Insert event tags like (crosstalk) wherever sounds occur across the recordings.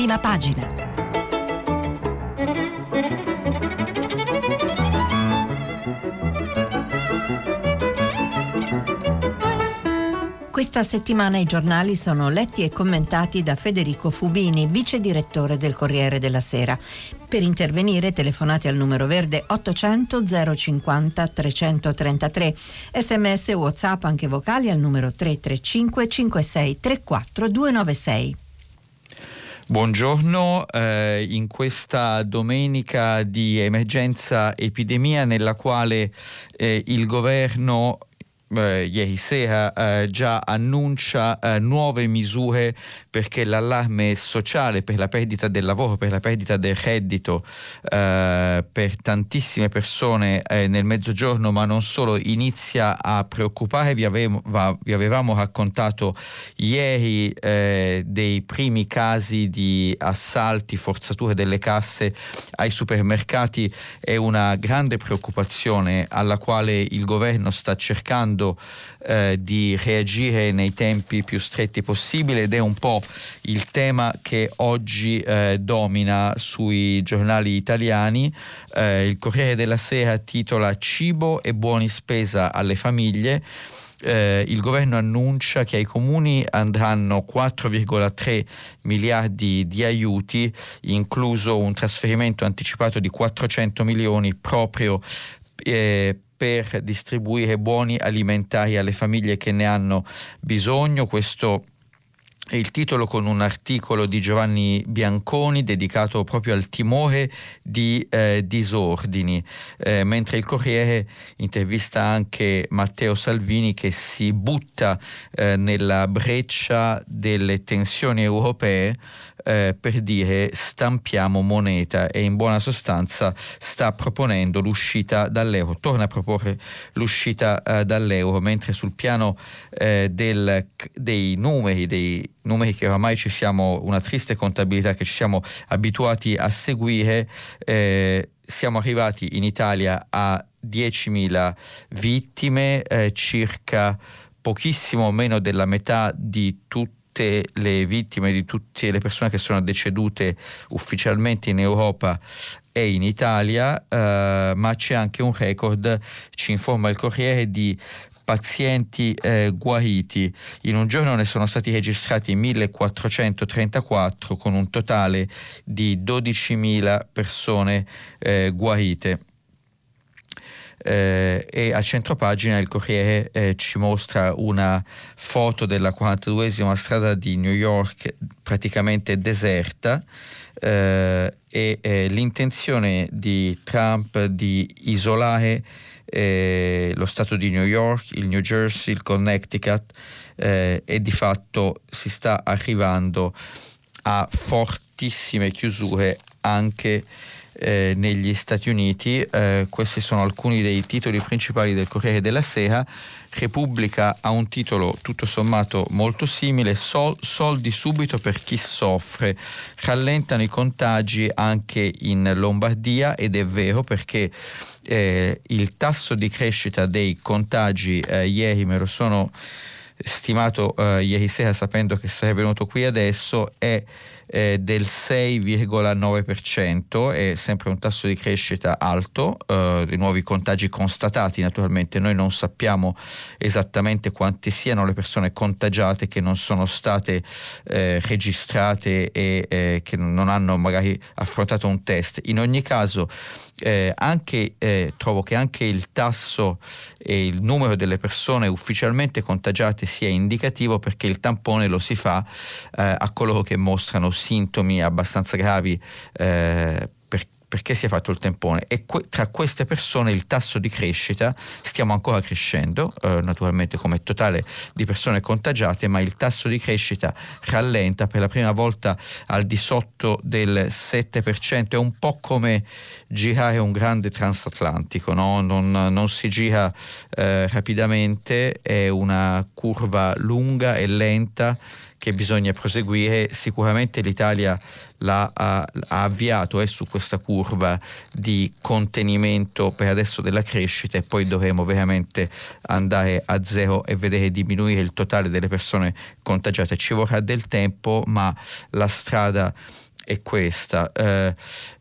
prima pagina. Questa settimana i giornali sono letti e commentati da Federico Fubini, vice direttore del Corriere della Sera. Per intervenire telefonate al numero verde 800 050 333, sms whatsapp anche vocali al numero 335 56 34 296. Buongiorno, eh, in questa domenica di emergenza epidemia nella quale eh, il governo eh, ieri sera eh, già annuncia eh, nuove misure perché l'allarme sociale per la perdita del lavoro, per la perdita del reddito eh, per tantissime persone eh, nel mezzogiorno, ma non solo, inizia a preoccupare. Vi, avevo, va, vi avevamo raccontato ieri eh, dei primi casi di assalti, forzature delle casse ai supermercati. È una grande preoccupazione alla quale il governo sta cercando cercando eh, di reagire nei tempi più stretti possibile ed è un po' il tema che oggi eh, domina sui giornali italiani. Eh, il Corriere della Sera titola Cibo e buoni spesa alle famiglie. Eh, il governo annuncia che ai comuni andranno 4,3 miliardi di aiuti, incluso un trasferimento anticipato di 400 milioni proprio eh, per distribuire buoni alimentari alle famiglie che ne hanno bisogno. Questo è il titolo con un articolo di Giovanni Bianconi dedicato proprio al timore di eh, disordini, eh, mentre il Corriere intervista anche Matteo Salvini che si butta eh, nella breccia delle tensioni europee eh, per dire stampiamo moneta e in buona sostanza sta proponendo l'uscita dall'euro, torna a proporre l'uscita eh, dall'euro, mentre sul piano eh, del, dei numeri, dei numeri che oramai ci siamo, una triste contabilità che ci siamo abituati a seguire, eh, siamo arrivati in Italia a 10.000 vittime, eh, circa pochissimo meno della metà di tutti tutte le vittime, di tutte le persone che sono decedute ufficialmente in Europa e in Italia, eh, ma c'è anche un record, ci informa il Corriere, di pazienti eh, guariti. In un giorno ne sono stati registrati 1434 con un totale di 12.000 persone eh, guarite eh, e a centropagina il Corriere eh, ci mostra una foto della 42esima strada di New York praticamente deserta eh, e eh, l'intenzione di Trump di isolare eh, lo Stato di New York, il New Jersey, il Connecticut eh, e di fatto si sta arrivando a fortissime chiusure anche eh, negli Stati Uniti. Eh, questi sono alcuni dei titoli principali del Corriere della Sera. Repubblica ha un titolo tutto sommato molto simile, Sol, soldi subito per chi soffre. Rallentano i contagi anche in Lombardia ed è vero perché eh, il tasso di crescita dei contagi, eh, ieri me lo sono stimato eh, ieri sera sapendo che sarebbe venuto qui adesso, è eh, del 6,9%, è sempre un tasso di crescita alto, eh, i nuovi contagi constatati naturalmente, noi non sappiamo esattamente quante siano le persone contagiate che non sono state eh, registrate e eh, che non hanno magari affrontato un test. In ogni caso eh, anche, eh, trovo che anche il tasso e il numero delle persone ufficialmente contagiate sia indicativo perché il tampone lo si fa eh, a coloro che mostrano sintomi abbastanza gravi eh, perché si è fatto il tempone e que- tra queste persone il tasso di crescita stiamo ancora crescendo, eh, naturalmente come totale di persone contagiate, ma il tasso di crescita rallenta per la prima volta al di sotto del 7%, è un po' come girare un grande transatlantico, no? non, non, si gira eh, rapidamente, è una curva lunga e lenta che bisogna proseguire. Sicuramente l'Italia l'ha, ha, ha avviato, è su questa curva di contenimento per adesso della crescita e poi dovremo veramente andare a zero e vedere diminuire il totale delle persone contagiate. Ci vorrà del tempo, ma la strada è questa. Eh,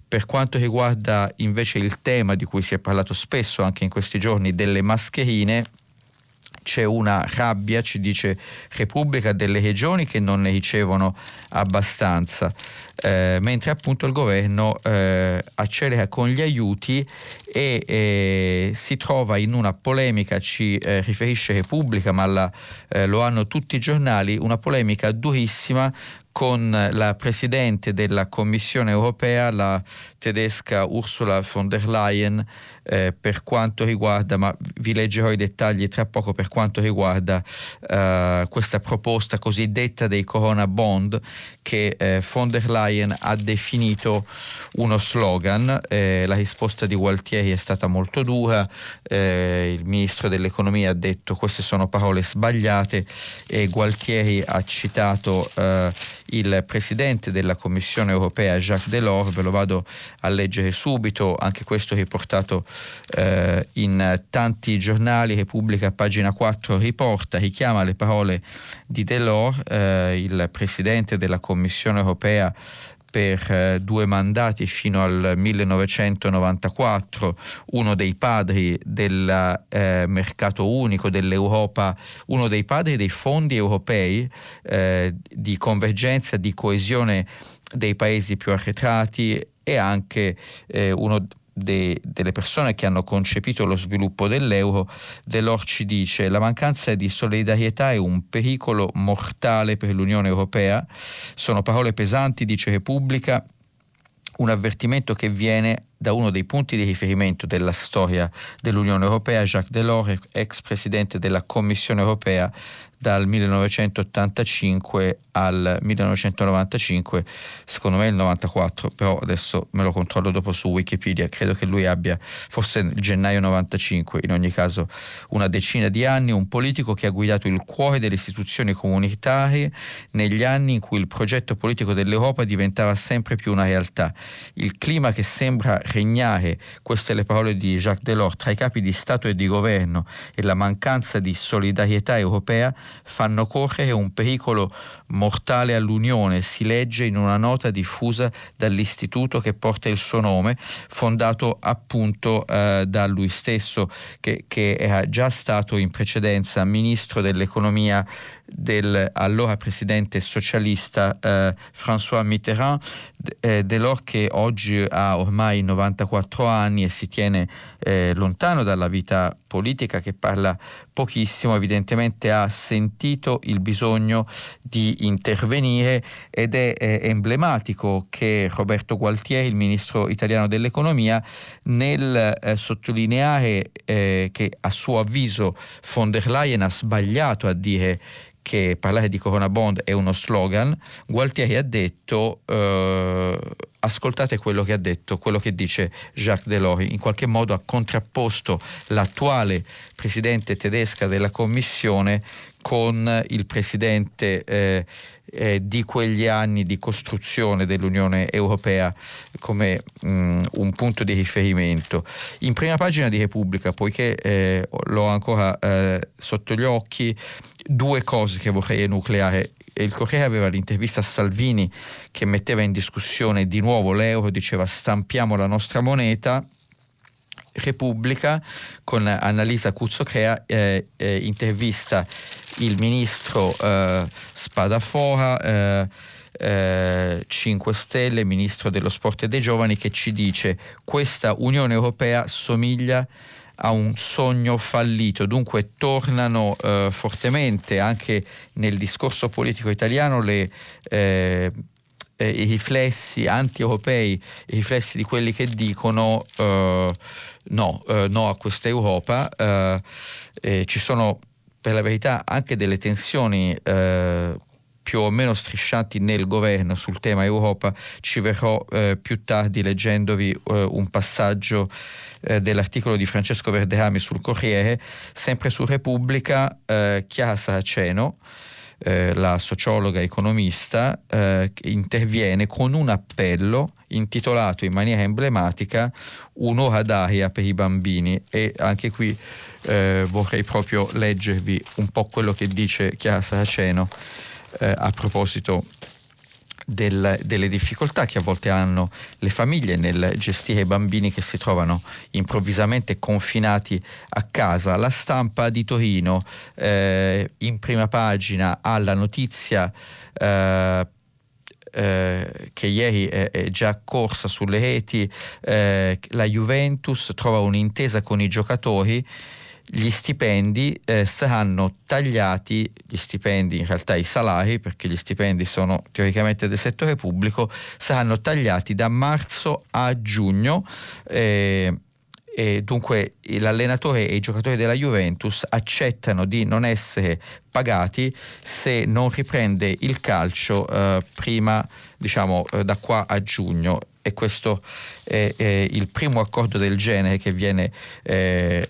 per quanto riguarda invece il tema di cui si è parlato spesso anche in questi giorni delle mascherine, c'è una rabbia, ci dice Repubblica, delle regioni che non ne ricevono abbastanza, eh, mentre appunto il governo eh, accelera con gli aiuti e eh, si trova in una polemica, ci eh, riferisce Repubblica, ma la, eh, lo hanno tutti i giornali, una polemica durissima con la Presidente della Commissione europea, la tedesca Ursula von der Leyen, eh, per quanto riguarda, ma vi leggerò i dettagli tra poco, per quanto riguarda eh, questa proposta cosiddetta dei Corona Bond che eh, von der Leyen ha definito uno slogan. Eh, la risposta di Gualtieri è stata molto dura, eh, il ministro dell'economia ha detto queste sono parole sbagliate. E Gualtieri ha citato eh, il presidente della Commissione europea Jacques Delors, ve lo vado a leggere subito, anche questo riportato eh, in tanti giornali, Repubblica pagina 4 riporta, richiama le parole di Delors, eh, il presidente della Commissione europea per eh, due mandati fino al 1994, uno dei padri del eh, mercato unico dell'Europa, uno dei padri dei fondi europei eh, di convergenza, di coesione dei paesi più arretrati e anche eh, uno de, delle persone che hanno concepito lo sviluppo dell'euro, Delors ci dice la mancanza di solidarietà è un pericolo mortale per l'Unione Europea. Sono parole pesanti, dice Repubblica, un avvertimento che viene da uno dei punti di riferimento della storia dell'Unione Europea, Jacques Delors, ex presidente della Commissione Europea dal 1985 al 1995, secondo me il 94, però adesso me lo controllo dopo su Wikipedia, credo che lui abbia, forse gennaio 95, in ogni caso una decina di anni, un politico che ha guidato il cuore delle istituzioni comunitarie negli anni in cui il progetto politico dell'Europa diventava sempre più una realtà. Il clima che sembra regnare, queste le parole di Jacques Delors, tra i capi di Stato e di governo e la mancanza di solidarietà europea fanno correre un pericolo mortale all'Unione, si legge in una nota diffusa dall'istituto che porta il suo nome, fondato appunto eh, da lui stesso, che, che era già stato in precedenza ministro dell'economia del allora presidente socialista eh, François Mitterrand, eh, Delors che oggi ha ormai 94 anni e si tiene eh, lontano dalla vita politica, che parla pochissimo, evidentemente ha sentito il bisogno di intervenire ed è emblematico che Roberto Gualtieri, il ministro italiano dell'economia, nel eh, sottolineare eh, che a suo avviso von der Leyen ha sbagliato a dire che parlare di Corona Bond è uno slogan, Gualtieri ha detto eh, ascoltate quello che ha detto, quello che dice Jacques Delors, in qualche modo ha contrapposto l'attuale presidente tedesca della Commissione con il presidente eh, eh, di quegli anni di costruzione dell'Unione Europea come mh, mm, un punto di riferimento. In prima pagina di Repubblica, poiché eh, l'ho ancora eh, sotto gli occhi, due cose che vorrei enucleare. Il Corriere aveva l'intervista a Salvini che metteva in discussione di nuovo l'euro, diceva stampiamo la nostra moneta. Repubblica con Annalisa Cuzzocrea eh, eh, intervista il ministro eh, Spadafora eh, 5 eh, Stelle, ministro dello sport e dei giovani, che ci dice questa Unione Europea somiglia a un sogno fallito, dunque tornano eh, fortemente anche nel discorso politico italiano le, eh, eh, i riflessi anti-europei, i riflessi di quelli che dicono eh, no, eh, no, a questa Europa. Eh, ci sono per la verità anche delle tensioni più o meno striscianti nel governo sul tema Europa, ci verrò eh, più tardi leggendovi eh, un passaggio eh, dell'articolo di Francesco Verderami sul Corriere, sempre su Repubblica, eh, Chiara Saraceno, eh, la sociologa economista, eh, interviene con un appello intitolato in maniera emblematica Un'ora d'aria per i bambini e anche qui eh, vorrei proprio leggervi un po' quello che dice Chiara Saraceno eh, a proposito del, delle difficoltà che a volte hanno le famiglie nel gestire i bambini che si trovano improvvisamente confinati a casa. La stampa di Torino eh, in prima pagina ha la notizia eh, eh, che ieri è, è, già corsa sulle reti, eh, la Juventus trova un'intesa con i giocatori gli stipendi eh, saranno tagliati, gli stipendi in realtà i salari, perché gli stipendi sono teoricamente del settore pubblico, saranno tagliati da marzo a giugno. Eh, e dunque l'allenatore e i giocatori della Juventus accettano di non essere pagati se non riprende il calcio eh, prima, diciamo, eh, da qua a giugno. E questo è, è, il primo accordo del genere che viene eh,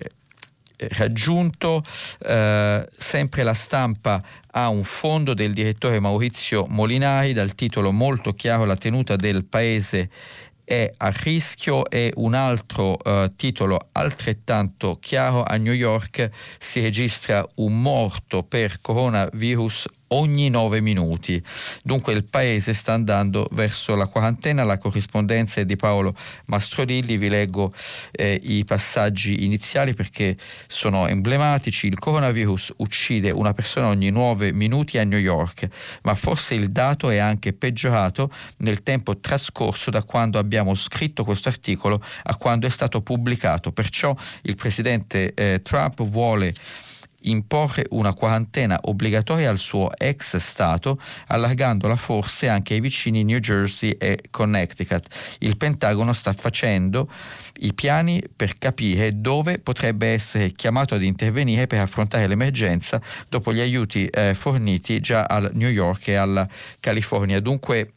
raggiunto. Eh, sempre la stampa ha un fondo del direttore Maurizio Molinari dal titolo molto chiaro La tenuta del paese è a rischio e un altro eh, titolo altrettanto chiaro a New York si registra un morto per coronavirus ogni nove minuti. Dunque il paese sta andando verso la quarantena, la corrispondenza è di Paolo Mastrodilli, vi leggo eh, i passaggi iniziali perché sono emblematici. Il coronavirus uccide una persona ogni nove minuti a New York, ma forse il dato è anche peggiorato nel tempo trascorso da quando abbiamo scritto questo articolo a quando è stato pubblicato. Perciò il presidente eh, Trump vuole imporre una quarantena obbligatoria al suo ex Stato, allargandola forse anche ai vicini New Jersey e Connecticut. Il Pentagono sta facendo i piani per capire dove potrebbe essere chiamato ad intervenire per affrontare l'emergenza dopo gli aiuti eh, forniti già al New York e alla California. Dunque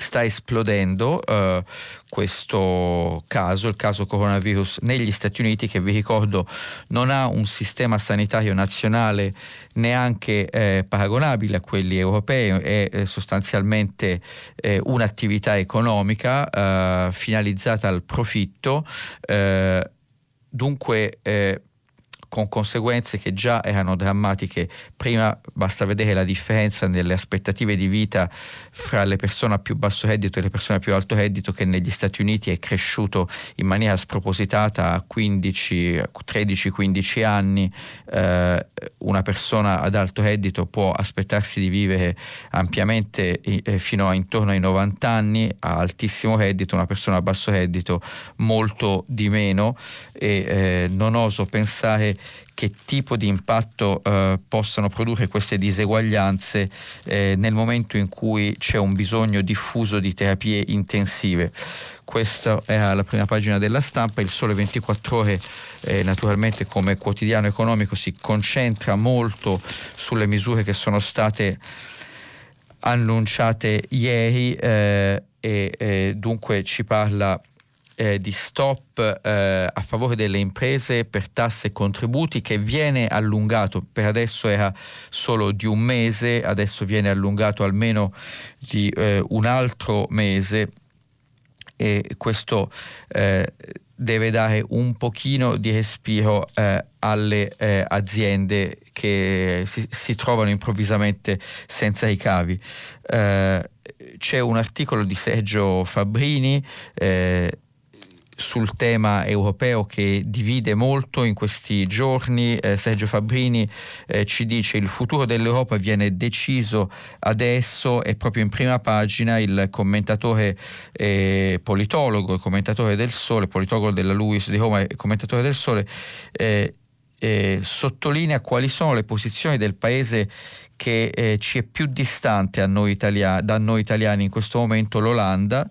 sta esplodendo eh, questo caso, il caso coronavirus negli Stati Uniti che vi ricordo non ha un sistema sanitario nazionale neanche eh, paragonabile a quelli europei, è eh, sostanzialmente eh, un'attività economica eh, finalizzata al profitto. Eh, dunque con conseguenze che già erano drammatiche. Prima basta vedere la differenza nelle aspettative di vita fra le persone a più basso reddito e le persone a più alto reddito che negli Stati Uniti è cresciuto in maniera spropositata a 15, 13-15 anni. Eh, una persona ad alto reddito può aspettarsi di vivere ampiamente eh, fino a intorno ai 90 anni, a altissimo reddito, una persona a basso reddito molto di meno e eh, non oso pensare che tipo di impatto eh, possano produrre queste diseguaglianze eh, nel momento in cui c'è un bisogno diffuso di terapie intensive. Questa era la prima pagina della stampa, il Sole 24 ore eh, naturalmente come quotidiano economico si concentra molto sulle misure che sono state annunciate ieri eh, e dunque ci parla eh, di stop eh, a favore delle imprese per tasse e contributi che viene allungato, per adesso era solo di un mese, adesso viene allungato almeno di eh, un altro mese e questo eh, deve dare un pochino di respiro eh, alle eh, aziende che si, si, trovano improvvisamente senza i cavi. Eh, c'è un articolo di Sergio Fabbrini eh, sul tema europeo che divide molto in questi giorni. Eh, Sergio Fabbrini eh, ci dice il futuro dell'Europa viene deciso adesso e proprio in prima pagina il commentatore eh, politologo, il commentatore del Sole, politologo della LUIS di Roma e commentatore del Sole, eh, eh, sottolinea quali sono le posizioni del paese che eh, ci è più distante noi italia- da noi italiani in questo momento, l'Olanda.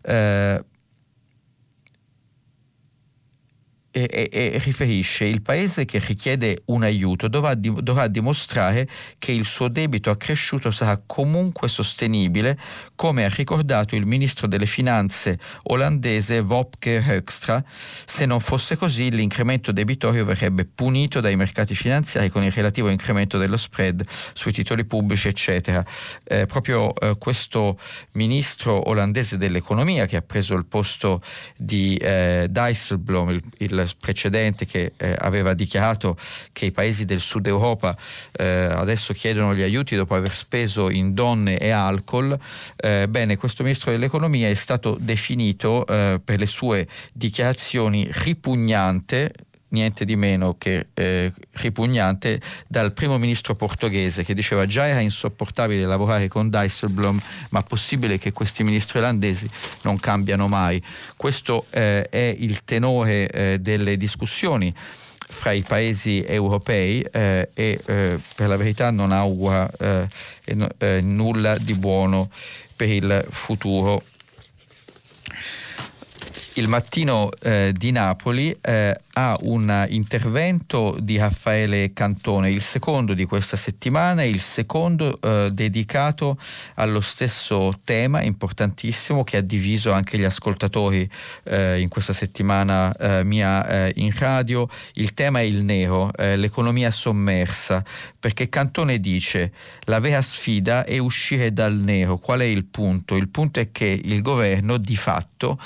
Eh, e, e, riferisce il paese che richiede un aiuto dovrà, di, dovrà, dimostrare che il suo debito accresciuto sarà comunque sostenibile, come ha ricordato il ministro delle finanze olandese Wopke Hoekstra. Se non fosse così, l'incremento debitorio verrebbe punito dai mercati finanziari con il relativo incremento dello spread sui titoli pubblici, eccetera. Eh, proprio eh, questo ministro olandese dell'economia che ha preso il posto di eh, Dijsselbloem, il, il precedente che eh, aveva dichiarato che i paesi del sud Europa eh, adesso chiedono gli aiuti dopo aver speso in donne e alcol, eh, bene, questo ministro dell'economia è stato definito eh, per le sue dichiarazioni ripugnante niente di meno che eh, ripugnante dal primo ministro portoghese che diceva già era insopportabile lavorare con Dijsselbloem ma possibile che questi ministri olandesi non cambiano mai. Questo eh, è il tenore eh, delle discussioni fra i paesi europei eh, e eh, per la verità non augura eh, nulla di buono per il futuro il mattino eh, di Napoli eh, ha un intervento di Raffaele Cantone, il secondo di questa settimana, il secondo eh, dedicato allo stesso tema importantissimo che ha diviso anche gli ascoltatori eh, in questa settimana eh, mia eh, in radio. Il tema è il nero, l'economia sommersa, perché Cantone dice la vera sfida è uscire dal nero. Qual è il punto? Il punto è che il governo di fatto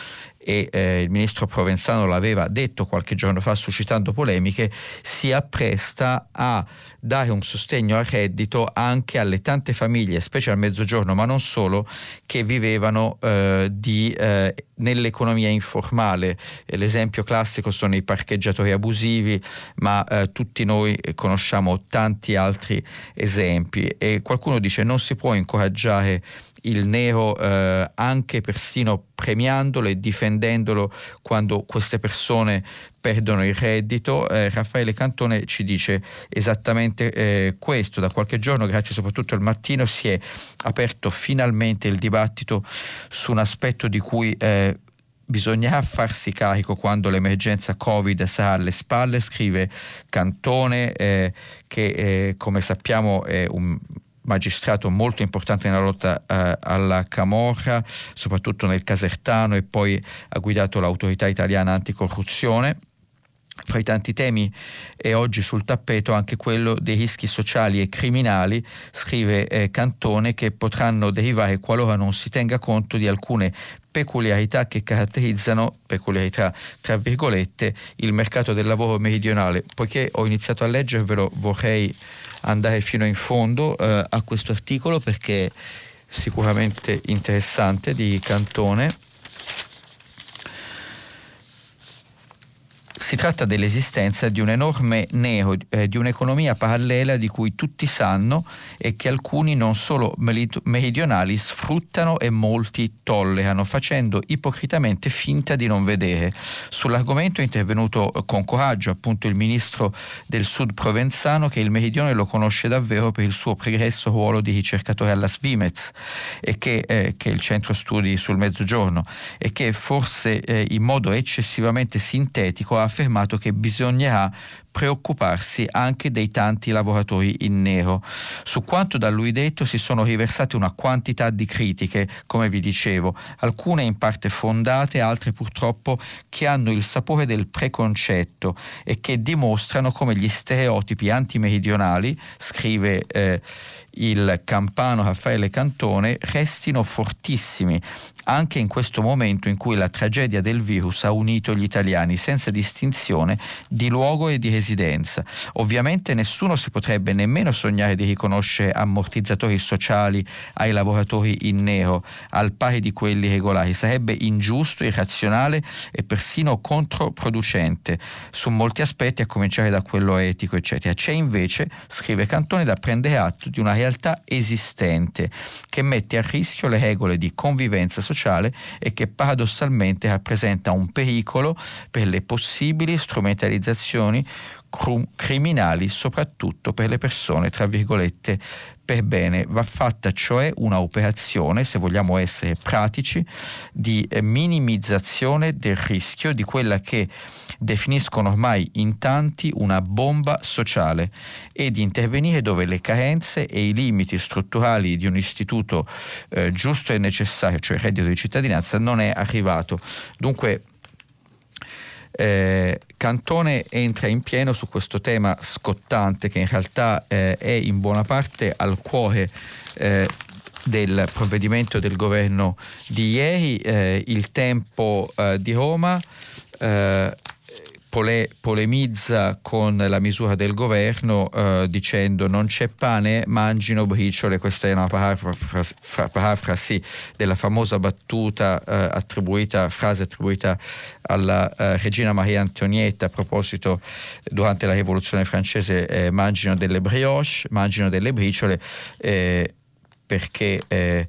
e eh, il ministro Provenzano l'aveva detto qualche giorno fa suscitando polemiche, si appresta a dare un sostegno al reddito anche alle tante famiglie, specie al mezzogiorno, ma non solo, che vivevano eh, di, eh, nell'economia informale. L'esempio classico sono i parcheggiatori abusivi, ma eh, tutti noi conosciamo tanti altri esempi e qualcuno dice non si può incoraggiare il nero eh, anche persino premiandolo e difendendolo quando queste persone perdono il reddito. Eh, Raffaele Cantone ci dice esattamente eh, questo. Da qualche giorno, grazie soprattutto al mattino, si è aperto finalmente il dibattito su un aspetto di cui eh, bisognerà farsi carico quando l'emergenza Covid sarà alle spalle, scrive Cantone, eh, che eh, come sappiamo è un magistrato molto importante nella lotta eh, alla Camorra, soprattutto nel Casertano e poi ha guidato l'autorità italiana anticorruzione. Fra i tanti temi è oggi sul tappeto anche quello dei rischi sociali e criminali, scrive eh, Cantone, che potranno derivare qualora non si tenga conto di alcune peculiarità che caratterizzano, peculiarità tra virgolette, il mercato del lavoro meridionale. Poiché ho iniziato a leggervelo vorrei andare fino in fondo eh, a questo articolo perché è sicuramente interessante di Cantone Si tratta dell'esistenza di un enorme nero, eh, di un'economia parallela di cui tutti sanno e che alcuni non solo meridionali sfruttano e molti tollerano, facendo ipocritamente finta di non vedere. Sull'argomento è intervenuto con coraggio appunto il ministro del Sud Provenzano che il meridione lo conosce davvero per il suo pregresso ruolo di ricercatore alla Svimez, e che, eh, che è il centro studi sul mezzogiorno, e che forse eh, in modo eccessivamente sintetico ha affermato che bisognerà preoccuparsi anche dei tanti lavoratori in nero. Su quanto da lui detto si sono riversate una quantità di critiche, come vi dicevo, alcune in parte fondate, altre purtroppo che hanno il sapore del preconcetto e che dimostrano come gli stereotipi antimeridionali, scrive eh, il campano Raffaele Cantone, restino fortissimi anche in questo momento in cui la tragedia del virus ha unito gli italiani senza distinzione di luogo e di residenza. Ovviamente nessuno si potrebbe nemmeno sognare di riconoscere ammortizzatori sociali ai lavoratori in nero al pari di quelli regolari. Sarebbe ingiusto, irrazionale e persino controproducente su molti aspetti, a cominciare da quello etico, eccetera. C'è invece, scrive Cantone, da prendere atto di una realtà esistente che mette a rischio le regole di convivenza sociale e che paradossalmente rappresenta un pericolo per le possibili strumentalizzazioni criminali, soprattutto per le persone, tra virgolette, per bene. Va fatta cioè una operazione, se vogliamo essere pratici, di eh, minimizzazione del rischio di quella che definiscono ormai in tanti una bomba sociale e di intervenire dove le carenze e i limiti strutturali di un istituto eh, giusto e necessario, cioè il reddito di cittadinanza, non è arrivato. Dunque eh, Cantone entra in pieno su questo tema scottante che in realtà eh, è in buona parte al cuore eh, del provvedimento del governo di ieri, eh, il tempo eh, di Roma. Pole, polemizza con la misura del governo eh, dicendo non c'è pane, mangino briciole, questa è una parafrasi della famosa battuta eh, attribuita, frase attribuita alla eh, regina Maria Antonietta a proposito durante la rivoluzione francese eh, mangino delle brioche, mangino delle briciole eh, perché eh,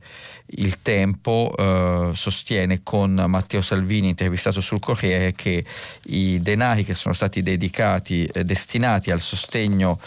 il Tempo eh, sostiene con Matteo Salvini, intervistato sul Corriere, che i denari che sono stati dedicati, eh, destinati al sostegno,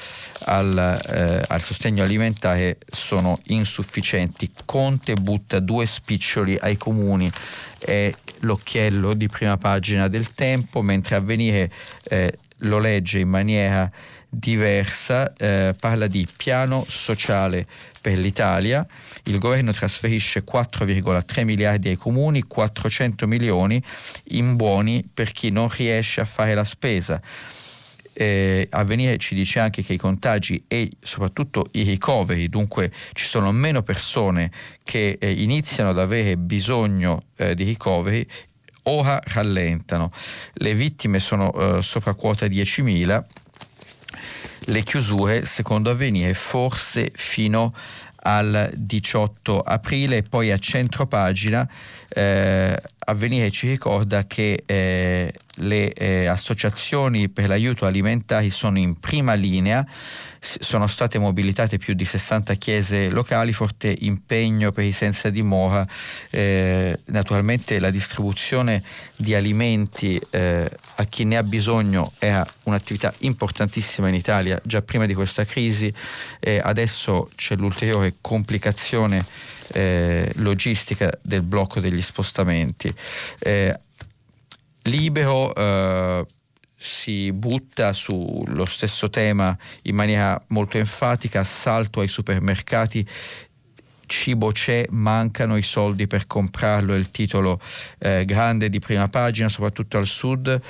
al, eh, al sostegno, alimentare sono insufficienti. Conte butta due spiccioli ai comuni. È l'occhiello di prima pagina del Tempo, mentre Avvenire eh, lo legge in maniera diversa, eh, parla di piano sociale per l'Italia, il governo trasferisce 4,3 miliardi ai comuni, 400 milioni in buoni per chi non riesce a fare la spesa. Eh, Avvenire ci dice anche che i contagi e soprattutto i ricoveri, dunque ci sono meno persone che eh, iniziano ad avere bisogno eh, di ricoveri, ora rallentano. Le vittime sono eh, sopra quota 10.000 le chiusure, secondo Avvenire, forse fino al 18 aprile, poi a centro pagina eh, Avvenire ci ricorda che eh, le eh, associazioni per l'aiuto alimentare sono in prima linea, sono state mobilitate più di 60 chiese locali, forte impegno per i senza dimora, eh, naturalmente la distribuzione di alimenti eh, a chi ne ha bisogno era un'attività importantissima in Italia già prima di questa crisi, adesso c'è l'ulteriore complicazione eh, logistica del blocco degli spostamenti. Eh, Libero eh, si butta sullo stesso tema in maniera molto enfatica, assalto ai supermercati, cibo c'è, mancano i soldi per comprarlo, è il titolo eh, grande di prima pagina, soprattutto al sud,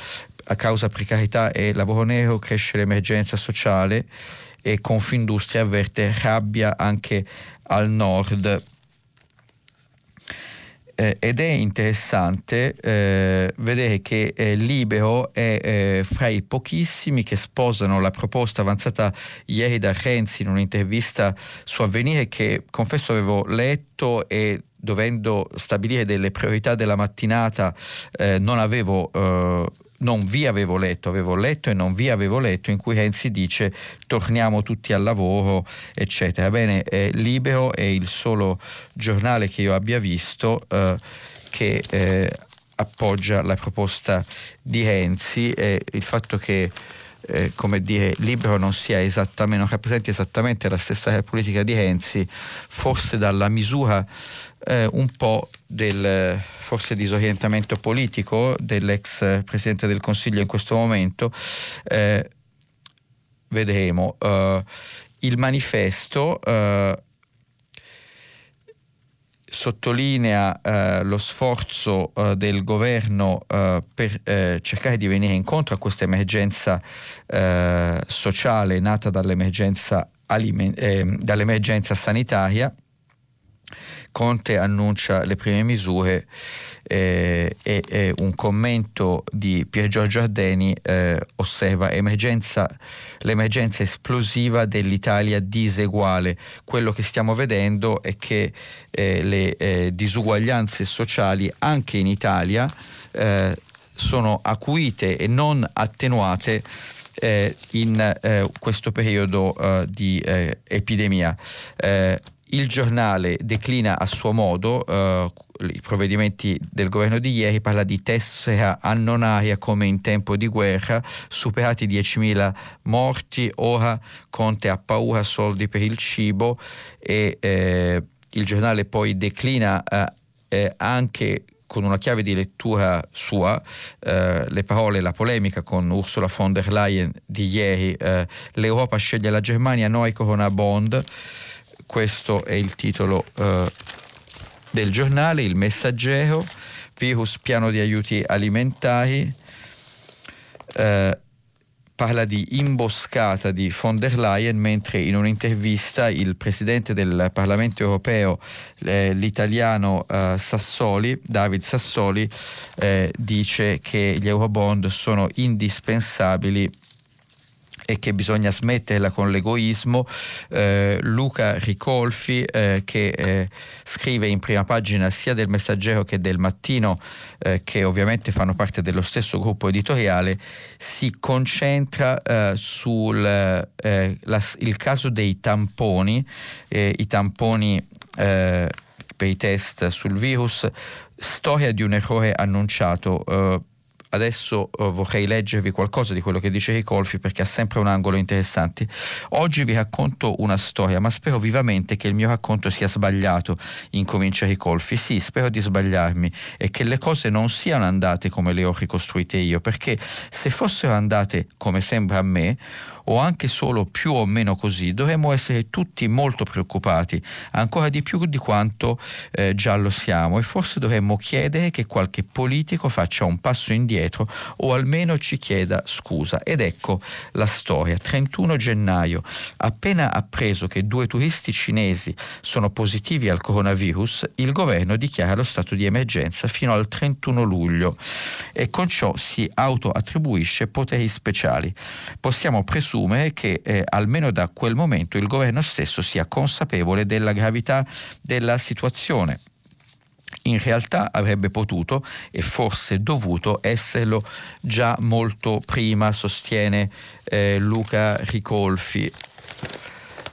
a causa precarietà e lavoro nero cresce l'emergenza sociale e Confindustria avverte rabbia anche al nord. Eh, ed è interessante eh, vedere che eh, Libero è eh, fra i pochissimi che sposano la proposta avanzata ieri da Renzi in un'intervista su Avvenire che confesso avevo letto e dovendo stabilire delle priorità della mattinata eh, non avevo eh, non vi avevo letto, avevo letto e non vi avevo letto, in cui Renzi dice torniamo tutti al lavoro, eccetera. Bene, eh, Libero è il solo giornale che io abbia visto eh, che eh, appoggia la proposta di Renzi e il fatto che eh, come dire, Libero non sia esattamente, non rappresenti esattamente la stessa politica di Renzi, forse dalla misura eh, un po' del forse disorientamento politico dell'ex Presidente del Consiglio in questo momento. Eh, vedremo. Uh, il manifesto uh, sottolinea uh, lo sforzo del governo per cercare di venire incontro a questa emergenza sociale nata dall'emergenza, aliment- eh, dall'emergenza sanitaria Conte annuncia le prime misure eh, e, e, un commento di Pier Giorgio Ardeni eh, osserva emergenza, l'emergenza esplosiva dell'Italia diseguale. Quello che stiamo vedendo è che eh, le eh, disuguaglianze sociali anche in Italia eh, sono acuite e non attenuate eh, in questo periodo di epidemia il giornale declina a suo modo uh, i provvedimenti del governo di ieri, parla di tessera annonaria come in tempo di guerra, superati 10.000 morti, ora Conte ha paura soldi per il cibo e eh, il giornale poi declina eh, eh, anche con una chiave di lettura sua, eh, le parole, la polemica con Ursula von der Leyen di ieri, eh, l'Europa sceglie la Germania, noi Corona Bond, questo è il titolo eh, del giornale, il messaggero, virus piano di aiuti alimentari. Eh, parla di imboscata di von der Leyen, mentre in un'intervista il presidente del Parlamento europeo, eh, l'italiano eh, Sassoli, David Sassoli, eh, dice che gli eurobond sono indispensabili e che bisogna smetterla con l'egoismo. Eh, Luca Ricolfi, eh, che eh, scrive in prima pagina sia del Messaggero che del Mattino, eh, che ovviamente fanno parte dello stesso gruppo editoriale, si concentra eh, sul la, il caso dei tamponi, i tamponi per i test sul virus, storia di un errore annunciato adesso uh, vorrei leggervi qualcosa di quello che dice Ricolfi perché ha sempre un angolo interessante. Oggi vi racconto una storia, ma spero vivamente che il mio racconto sia sbagliato, incomincia Ricolfi. Sì, spero di sbagliarmi e che le cose non siano andate come le ho ricostruite io, perché se fossero andate come sembra a me, o anche solo più o meno così, dovremmo essere tutti molto preoccupati, ancora di più di quanto eh, già lo siamo e forse dovremmo chiedere che qualche politico faccia un passo indietro o almeno ci chieda scusa. Ed ecco la storia. 31 gennaio, appena appreso che due turisti cinesi sono positivi al coronavirus, il governo dichiara lo stato di emergenza fino al 31 luglio e con ciò si autoattribuisce poteri speciali. Possiamo presumere presume che eh, almeno da quel momento il governo stesso sia consapevole della gravità della situazione. In realtà avrebbe potuto e forse dovuto esserlo già molto prima, sostiene eh, Luca Ricolfi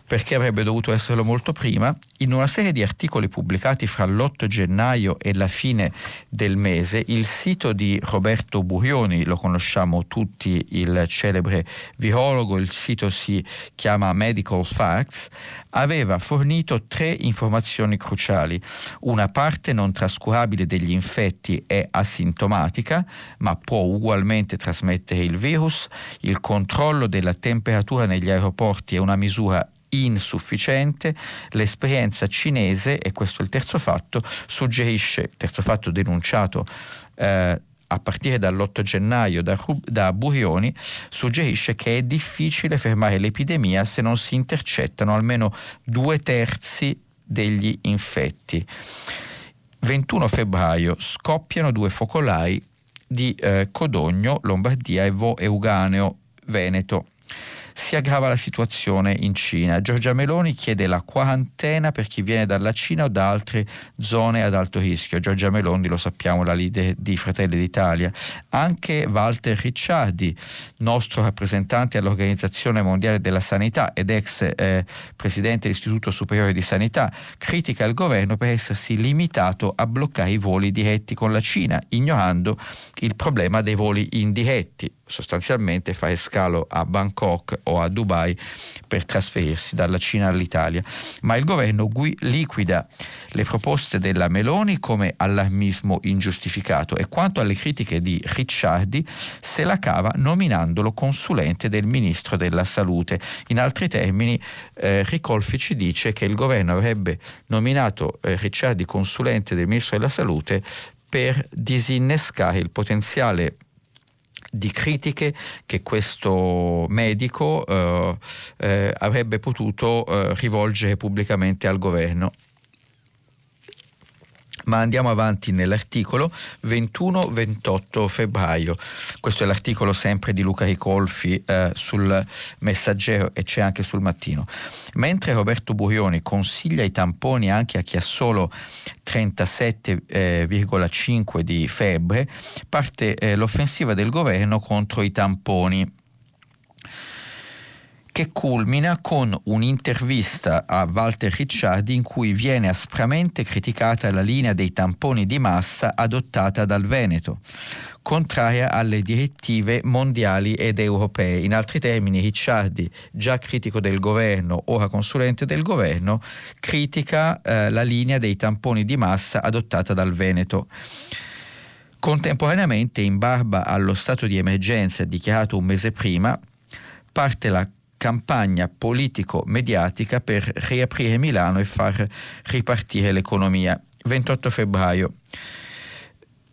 perché avrebbe dovuto esserlo molto prima, in una serie di articoli pubblicati fra l'8 gennaio e la fine del mese, il sito di Roberto Burioni, lo conosciamo tutti, il celebre virologo, il sito si chiama Medical Facts, aveva fornito tre informazioni cruciali. Una parte non trascurabile degli infetti è asintomatica, ma può ugualmente trasmettere il virus. Il controllo della temperatura negli aeroporti è una misura insufficiente, l'esperienza cinese, e questo è il terzo fatto, suggerisce, terzo fatto denunciato eh, a partire dall'8 gennaio da, da Burioni, suggerisce che è difficile fermare l'epidemia se non si intercettano almeno due terzi degli infetti. 21 febbraio scoppiano due focolai di eh, Codogno, Lombardia e Vo Euganeo, Veneto si aggrava la situazione in Cina. Giorgia Meloni chiede la quarantena per chi viene dalla Cina o da altre zone ad alto rischio. Giorgia Meloni, lo sappiamo, la leader di Fratelli d'Italia. Anche Walter Ricciardi, nostro rappresentante all'Organizzazione Mondiale della Sanità ed ex eh, presidente dell'Istituto Superiore di Sanità, critica il governo per essersi limitato a bloccare i voli diretti con la Cina, ignorando il problema dei voli indiretti sostanzialmente fare scalo a Bangkok o a Dubai per trasferirsi dalla Cina all'Italia. Ma il governo gui- liquida le proposte della Meloni come allarmismo ingiustificato e quanto alle critiche di Ricciardi se la cava nominandolo consulente del ministro della salute. In altri termini eh, Ricolfi ci dice che il governo avrebbe nominato eh, Ricciardi consulente del ministro della salute per disinnescare il potenziale di critiche che questo medico eh, eh, avrebbe potuto eh, rivolgere pubblicamente al governo. Ma andiamo avanti nell'articolo 21-28 febbraio. Questo è l'articolo sempre di Luca Ricolfi eh, sul Messaggero e c'è anche sul Mattino. Mentre Roberto Burioni consiglia i tamponi anche a chi ha solo 37,5 eh, di febbre, parte eh, l'offensiva del governo contro i tamponi che culmina con un'intervista a Walter Ricciardi in cui viene aspramente criticata la linea dei tamponi di massa adottata dal Veneto, contraria alle direttive mondiali ed europee. In altri termini, Ricciardi, già critico del governo, ora consulente del governo, critica eh, la linea dei tamponi di massa adottata dal Veneto. Contemporaneamente, in barba allo stato di emergenza dichiarato un mese prima, parte la campagna politico-mediatica per riaprire Milano e far ripartire l'economia. 28 febbraio.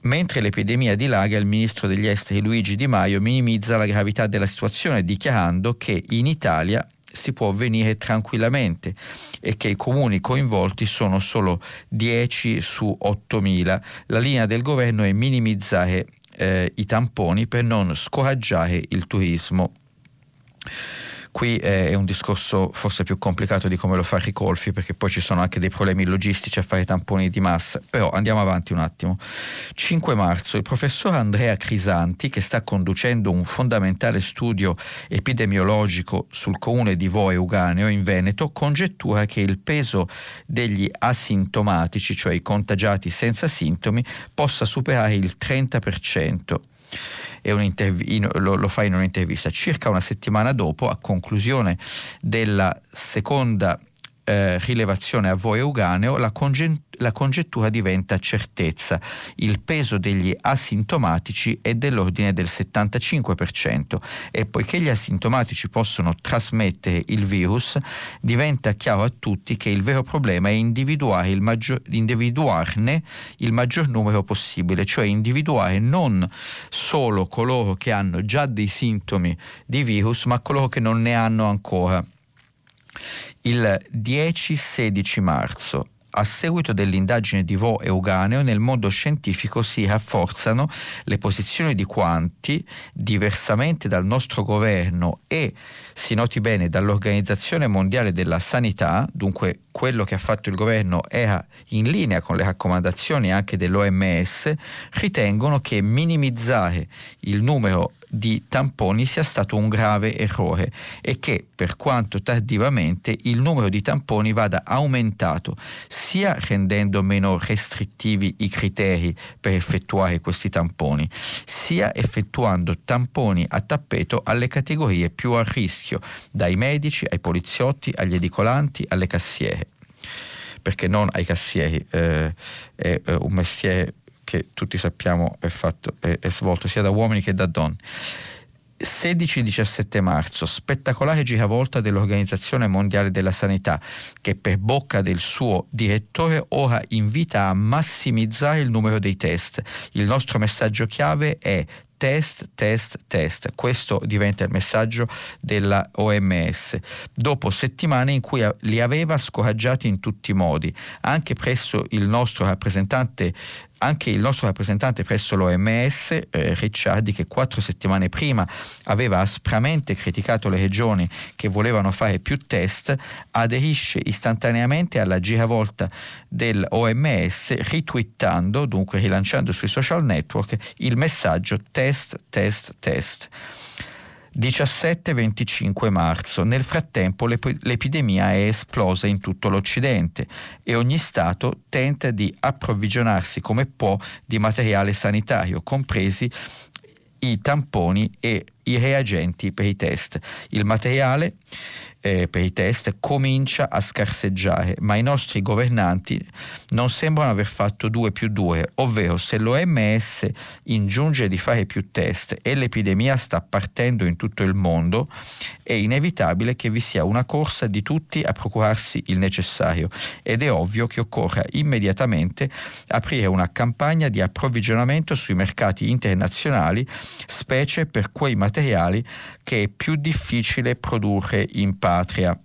Mentre l'epidemia dilaga, il ministro degli esteri Luigi Di Maio minimizza la gravità della situazione dichiarando che in Italia si può venire tranquillamente e che i comuni coinvolti sono solo 10 su 8.000. La linea del governo è minimizzare eh, i tamponi per non scoraggiare il turismo. Qui eh, è un discorso forse più complicato di come lo fa Ricolfi perché poi ci sono anche dei problemi logistici a fare tamponi di massa, però andiamo avanti un attimo. 5 marzo il professor Andrea Crisanti che sta conducendo un fondamentale studio epidemiologico sul comune di Voe Uganeo in Veneto congettura che il peso degli asintomatici, cioè i contagiati senza sintomi, possa superare il 30% lo, lo fa in un'intervista. Circa una settimana dopo, a conclusione della seconda eh, rilevazione a voi Euganeo, la, conge- la, congettura diventa certezza. Il peso degli asintomatici è dell'ordine del 75% e poiché gli asintomatici possono trasmettere il virus, diventa chiaro a tutti che il vero problema è il maggior, individuarne il maggior numero possibile, cioè individuare non solo coloro che hanno già dei sintomi di virus, ma coloro che non ne hanno ancora. Il 10-16 marzo. A seguito dell'indagine di Vo e Uganeo, nel mondo scientifico si rafforzano le posizioni di quanti, diversamente dal nostro governo e, si noti bene, dall'Organizzazione Mondiale della Sanità, dunque quello che ha fatto il governo era in linea con le raccomandazioni anche dell'OMS, ritengono che minimizzare il numero di tamponi sia stato un grave errore e che, per quanto tardivamente, il numero di tamponi vada aumentato, sia rendendo meno restrittivi i criteri per effettuare questi tamponi, sia effettuando tamponi a tappeto alle categorie più a rischio, dai medici ai poliziotti, agli edicolanti, alle cassiere. Perché non ai cassieri, eh, è, è un mestiere che tutti sappiamo è, fatto, è, è svolto sia da uomini che da donne. 16-17 marzo, spettacolare giravolta dell'Organizzazione Mondiale della Sanità, che per bocca del suo direttore ora invita a massimizzare il numero dei test. Il nostro messaggio chiave è test, test, test. Questo diventa il messaggio della OMS. Dopo settimane in cui li aveva scoraggiati in tutti i modi, anche presso il nostro rappresentante anche il nostro rappresentante presso l'OMS, eh, Ricciardi, che quattro settimane prima aveva aspramente criticato le regioni che volevano fare più test, aderisce istantaneamente alla giravolta dell'OMS, ritwittando, dunque rilanciando sui social network, il messaggio test, test, test. 17-25 marzo. Nel frattempo l'ep- l'epidemia è esplosa in tutto l'Occidente e ogni Stato tenta di approvvigionarsi come può di materiale sanitario, compresi i tamponi e i reagenti per i test. Il materiale eh, per i test comincia a scarseggiare, ma i nostri governanti non sembrano aver fatto 2 più 2, ovvero se l'OMS ingiunge di fare più test e l'epidemia sta partendo in tutto il mondo, è inevitabile che vi sia una corsa di tutti a procurarsi il necessario. Ed è ovvio che occorra immediatamente aprire una campagna di approvvigionamento sui mercati internazionali, specie per quei materiali che è più difficile produrre in patria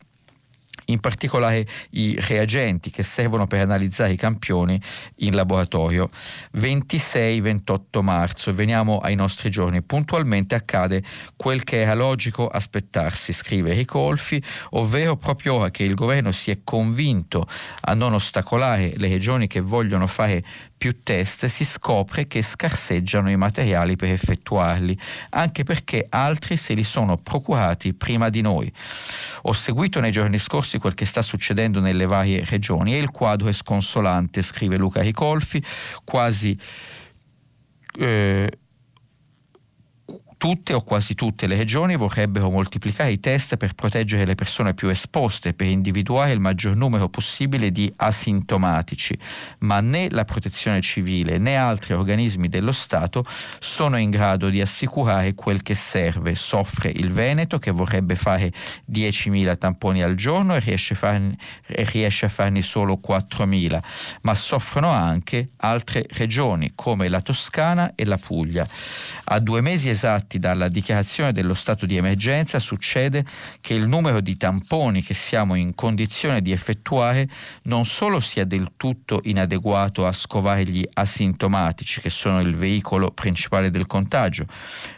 in particolare i reagenti che servono per analizzare i campioni in laboratorio. 26-28 marzo, veniamo ai nostri giorni, puntualmente accade quel che era logico aspettarsi, scrive Ricolfi, ovvero proprio ora che il governo si è convinto a non ostacolare le regioni che vogliono fare più test si scopre che scarseggiano i materiali per effettuarli, anche perché altri se li sono procurati prima di noi. Ho seguito nei giorni scorsi quel che sta succedendo nelle varie regioni e il quadro è sconsolante, scrive Luca Ricolfi, quasi... Eh, tutte o quasi tutte le regioni vorrebbero moltiplicare i test per proteggere le persone più esposte, per individuare il maggior numero possibile di asintomatici, ma né la protezione civile né altri organismi dello Stato sono in grado di assicurare quel che serve. Soffre il Veneto che vorrebbe fare 10.000 tamponi al giorno e riesce, a farne, riesce a farne solo 4.000, ma soffrono anche altre regioni come la Toscana e la Puglia. A due mesi esatti dalla dichiarazione dello stato di emergenza succede che il numero di tamponi che siamo in condizione di effettuare non solo sia del tutto inadeguato a scovare gli asintomatici, che sono il veicolo principale del contagio,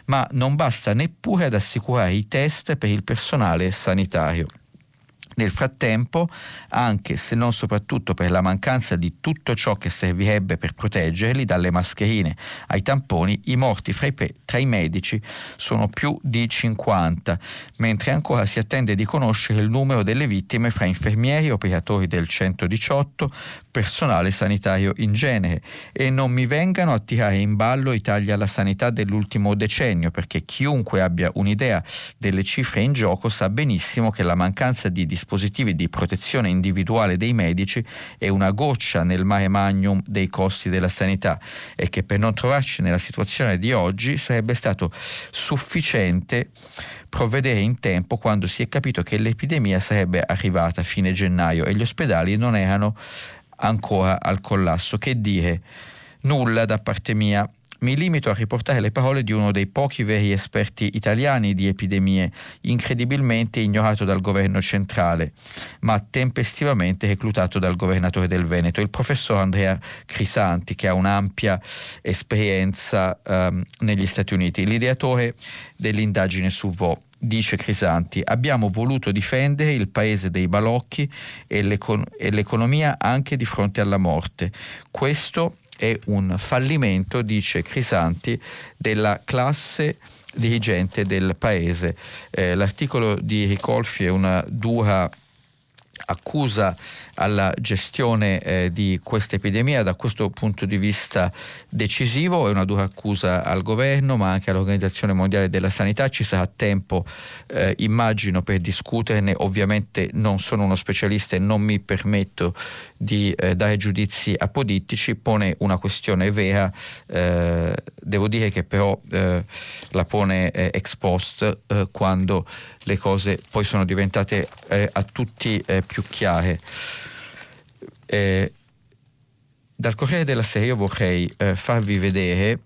ma non basta neppure ad assicurare i test per il personale sanitario. Nel frattempo, anche se non soprattutto per la mancanza di tutto ciò che servirebbe per proteggerli, dalle mascherine ai tamponi, i morti fra i, pe- tra i medici sono più di 50, mentre ancora si attende di conoscere il numero delle vittime fra infermieri, operatori del 118, personale sanitario in genere. E non mi vengano a tirare in ballo i tagli alla sanità dell'ultimo decennio, perché chiunque abbia un'idea delle cifre in gioco sa benissimo che la mancanza di dispositivi di protezione individuale dei medici è una goccia nel mare magnum dei costi della sanità e che per non trovarci nella situazione di oggi sarebbe stato sufficiente provvedere in tempo quando si è capito che l'epidemia sarebbe arrivata a fine gennaio e gli ospedali non erano ancora al collasso. Che dire? Nulla da parte mia mi limito a riportare le parole di uno dei pochi veri esperti italiani di epidemie, incredibilmente ignorato dal governo centrale, ma tempestivamente reclutato dal governatore del Veneto, il professor Andrea Crisanti, che ha un'ampia esperienza um, negli Stati Uniti, l'ideatore dell'indagine su Vo dice Crisanti, abbiamo voluto difendere il paese dei balocchi e, l'econ- e, l'economia anche di fronte alla morte. Questo è un fallimento, dice Crisanti, della classe dirigente del paese. Eh, l'articolo di Ricolfi è una dura accusa alla gestione eh, di questa epidemia da questo punto di vista decisivo, è una dura accusa al governo ma anche all'Organizzazione Mondiale della Sanità, ci sarà tempo eh, immagino per discuterne, ovviamente non sono uno specialista e non mi permetto di eh, dare giudizi apodittici, pone una questione vera, eh, devo dire che però eh, la pone eh, ex post quando le cose poi sono diventate a tutti più chiare. Eh, dal Corriere della Sera io vorrei eh, farvi vedere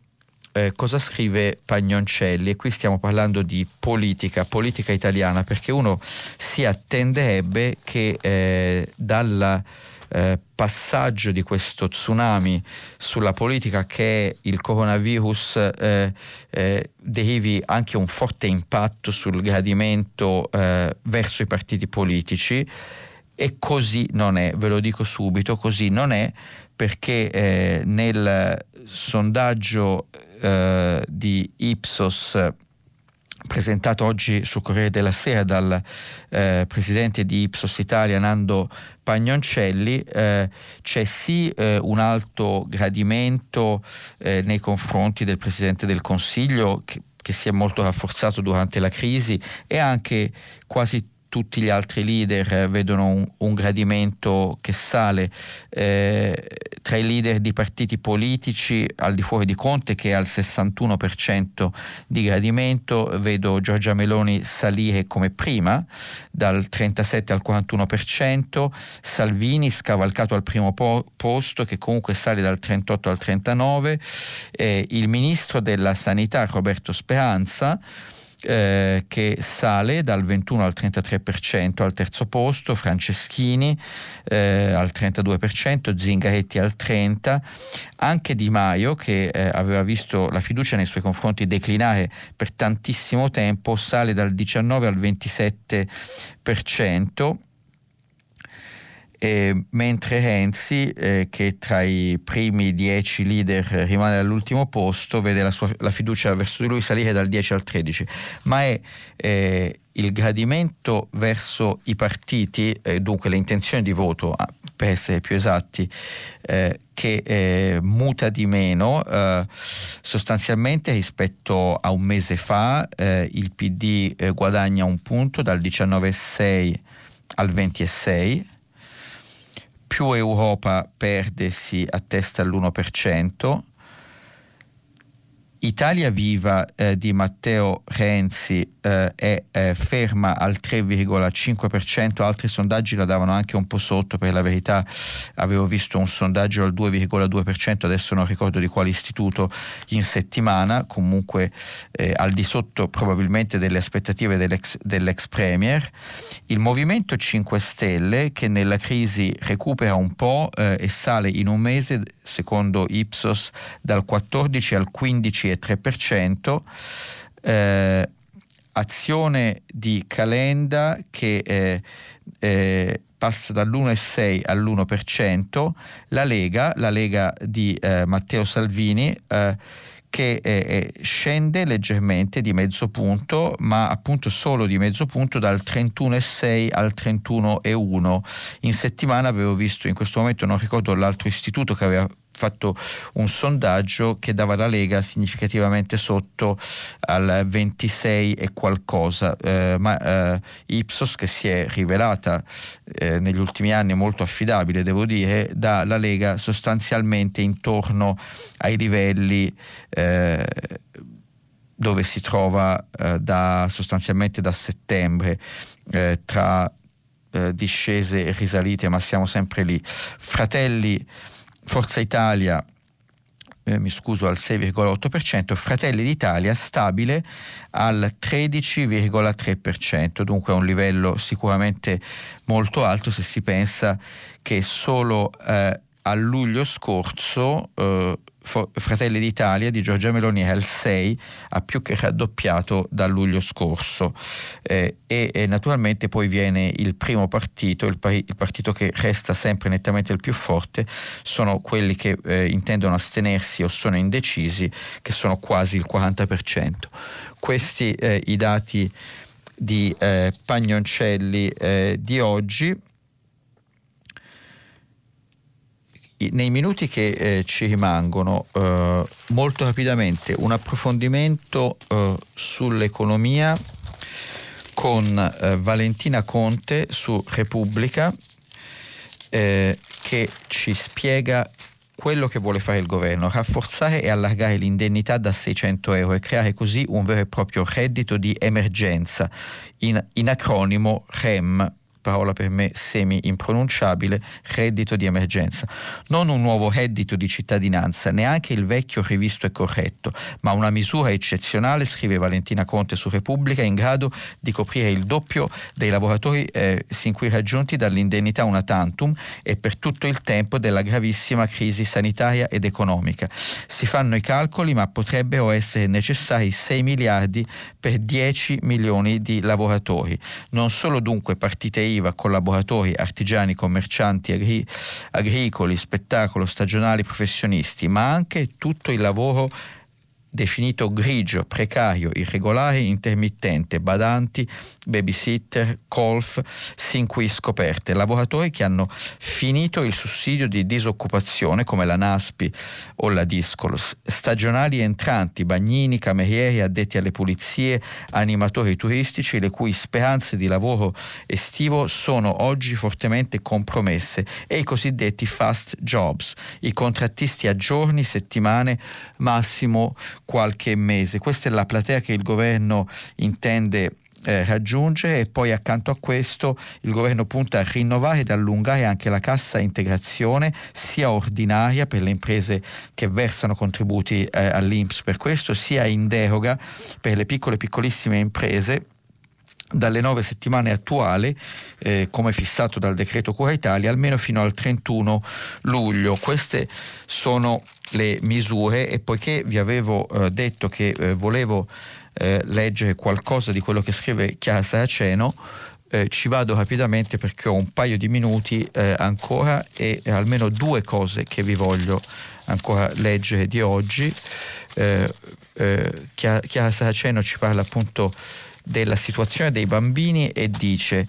eh, cosa scrive Pagnoncelli e qui stiamo parlando di politica, politica italiana, perché uno si attenderebbe che eh, dal eh, passaggio di questo tsunami sulla politica che il coronavirus eh, eh, derivi anche un forte impatto sul gradimento eh, verso i partiti politici. E così non è, ve lo dico subito, così non è perché eh, nel sondaggio di Ipsos presentato oggi sul Corriere della Sera dal eh, presidente di Ipsos Italia Nando Pagnoncelli. Eh, c'è sì eh, un alto gradimento eh, nei confronti del presidente del Consiglio che, che si è molto rafforzato durante la crisi e anche quasi tutti gli altri leader eh, vedono un, un, gradimento che sale eh, tra i leader di partiti politici al di fuori di Conte che è al 61% di gradimento, vedo Giorgia Meloni salire come prima dal 37 al 41%, Salvini scavalcato al primo po- posto che comunque sale dal 38 al 39%, eh, il ministro della Sanità Roberto Speranza eh, che sale dal 21 al 33% al terzo posto, Franceschini eh, al 32%, Zingaretti al 30%, anche Di Maio che eh, aveva visto la fiducia nei suoi confronti declinare per tantissimo tempo, sale dal 19 al 27%. Eh, mentre Renzi, eh, che tra i primi dieci leader rimane all'ultimo posto, vede la, sua, la, fiducia verso di lui salire dal 10 al 13, ma è eh, il gradimento verso i partiti, eh, dunque le intenzioni di voto, ah, per essere più esatti, eh, che eh, muta di meno sostanzialmente rispetto a un mese fa il PD guadagna un punto dal 19,6 al 20,6 più Europa perde si attesta all'1%, Italia Viva eh, di Matteo Renzi eh, è eh, ferma al 3,5%, altri sondaggi la davano anche un po' sotto, per la verità. Avevo visto un sondaggio al 2,2%, adesso non ricordo di quale istituto in settimana, comunque eh, al di sotto probabilmente delle aspettative dell'ex, dell'ex Premier. Il Movimento 5 Stelle che nella crisi recupera un po' eh, e sale in un mese, secondo Ipsos, dal 14 al 15,3%. Eh, azione di Calenda che eh, eh, passa dall'1,6 all'1%, la Lega, la Lega di eh, Matteo Salvini, eh, che eh, scende leggermente di mezzo punto, ma appunto solo di mezzo punto dal 31,6 al 31,1. In settimana avevo visto in questo momento, non ricordo l'altro istituto che aveva fatto un sondaggio che dava la Lega significativamente sotto al 26 e qualcosa, eh, ma eh, Ipsos che si è rivelata eh, negli ultimi anni molto affidabile, devo dire, dà la Lega sostanzialmente intorno ai livelli eh, dove si trova eh, da, sostanzialmente da settembre eh, tra discese e risalite, ma siamo sempre lì. Fratelli Forza Italia eh, mi scuso al 6,8%, Fratelli d'Italia stabile al 13,3%, dunque a un livello sicuramente molto alto se si pensa che solo eh, a luglio scorso eh, Fratelli d'Italia di Giorgia Meloni è al 6, ha più che raddoppiato dal luglio scorso eh, e, e, naturalmente poi viene il primo partito, il, il, partito che resta sempre nettamente il più forte, sono quelli che eh, intendono astenersi o sono indecisi, che sono quasi il 40%. Questi eh, i dati di eh, Pagnoncelli eh, di oggi. Nei minuti che eh, ci rimangono, eh, molto rapidamente un approfondimento eh, sull'economia con eh, Valentina Conte su Repubblica eh, che ci spiega quello che vuole fare il governo, rafforzare e allargare l'indennità da 600 euro e creare così un vero e proprio reddito di emergenza, in, in acronimo REM, parola per me semi impronunciabile, reddito di emergenza. Non un nuovo reddito di cittadinanza, neanche il vecchio rivisto e corretto, ma una misura eccezionale, scrive Valentina Conte su Repubblica, in grado di coprire il doppio dei lavoratori eh, sin qui raggiunti dall'indennità una tantum e per tutto il tempo della gravissima crisi sanitaria ed economica. Si fanno i calcoli, ma potrebbero essere necessari 6 miliardi per 10 milioni di lavoratori. Non solo dunque partite IVA, collaboratori, artigiani, commercianti, agri- agricoli, spettacolo, stagionali, professionisti, ma anche tutto il lavoro definito grigio, precario, irregolare, intermittente, badanti, babysitter, golf, sin qui scoperte, lavoratori che hanno finito il sussidio di disoccupazione come la NASPI o la Discolos, stagionali entranti, bagnini, camerieri, addetti alle pulizie, animatori turistici, le cui speranze di lavoro estivo sono oggi fortemente compromesse e i cosiddetti fast jobs, i contrattisti a giorni, settimane, massimo qualche mese. Questa è la platea che il governo intende eh, raggiungere e poi accanto a questo il governo punta a rinnovare ed allungare anche la cassa integrazione sia ordinaria per le imprese che versano contributi eh, all'Inps per questo sia in deroga per le piccole piccolissime imprese dalle nove settimane attuali, eh, come fissato dal decreto Cura Italia, almeno fino al 31 luglio. Queste sono le misure e poiché vi avevo eh, detto che eh, volevo eh, leggere qualcosa di quello che scrive Chiara Saraceno, eh, ci vado rapidamente perché ho un paio di minuti eh, ancora e almeno due cose che vi voglio ancora leggere di oggi. Eh, Chiara Saraceno ci parla appunto della situazione dei bambini e dice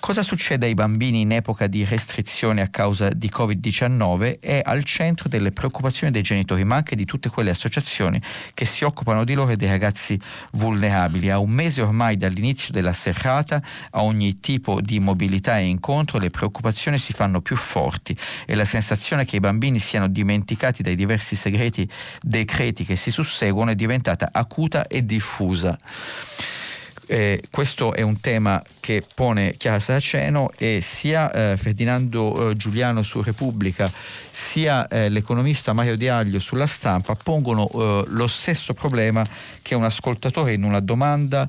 cosa succede ai bambini in epoca di restrizione a causa di Covid-19 è al centro delle preoccupazioni dei genitori ma anche di tutte quelle associazioni che si occupano di loro e dei ragazzi vulnerabili. A un mese ormai dall'inizio della serrata a ogni tipo di mobilità e incontro le preoccupazioni si fanno più forti e la sensazione che i bambini siano dimenticati dai diversi segreti decreti che si susseguono è diventata acuta e diffusa. Eh, questo è un tema che pone Chiara Saraceno e sia eh, Ferdinando eh, Giuliano su Repubblica sia eh, l'economista Mario Di Aglio sulla stampa pongono eh, lo stesso problema che un ascoltatore in una domanda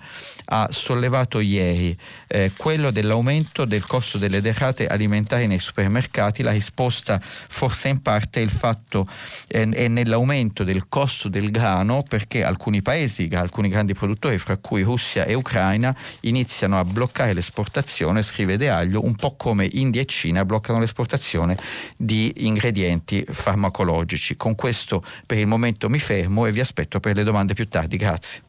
ha sollevato ieri, eh, quello dell'aumento del costo delle derrate alimentari nei supermercati. La risposta forse in parte è il fatto è nell'aumento del costo del grano perché alcuni paesi, alcuni grandi produttori, fra cui Russia e Ucraina, iniziano a bloccare l'esportazione, scrive De Aglio, un po' come India e Cina bloccano l'esportazione di ingredienti farmacologici. Con questo per il momento mi fermo e vi aspetto per le domande più tardi. Grazie.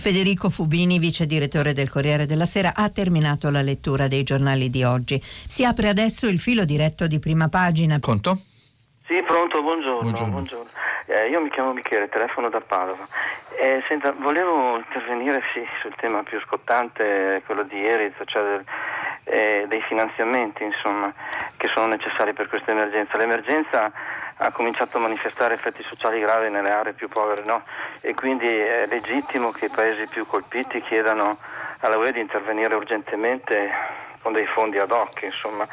Federico Fubini, vice direttore del Corriere della Sera, ha terminato la lettura dei giornali di oggi. Si apre adesso il filo diretto di prima pagina. Pronto? Sì, pronto, buongiorno. buongiorno. buongiorno. Eh, io mi chiamo Michele, telefono da Padova. Eh, senta, volevo intervenire sì, sul tema più scottante, quello di ieri, cioè del, eh, dei finanziamenti insomma, che sono necessari per questa emergenza. L'emergenza ha cominciato a manifestare effetti sociali gravi nelle aree più povere no? e quindi è legittimo che i paesi più colpiti chiedano alla UE di intervenire urgentemente con dei fondi ad hoc. Insomma.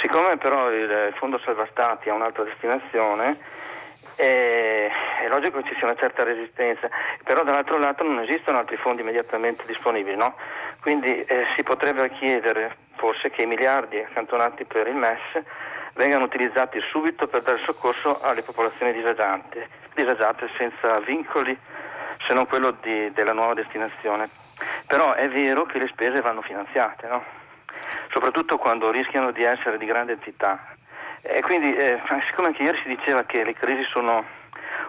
Siccome però il Fondo Salva Stati ha un'altra destinazione, è, logico che ci sia una certa resistenza, però dall'altro lato non esistono altri fondi immediatamente disponibili, no? quindi eh, si potrebbe chiedere forse che i miliardi accantonati per il MES vengano utilizzati subito per dare soccorso alle popolazioni disagiate, disagiate senza vincoli se non quello di, della nuova destinazione. Però è vero che le spese vanno finanziate, no? soprattutto quando rischiano di essere di grande entità. E quindi, eh, siccome anche ieri si diceva che le crisi sono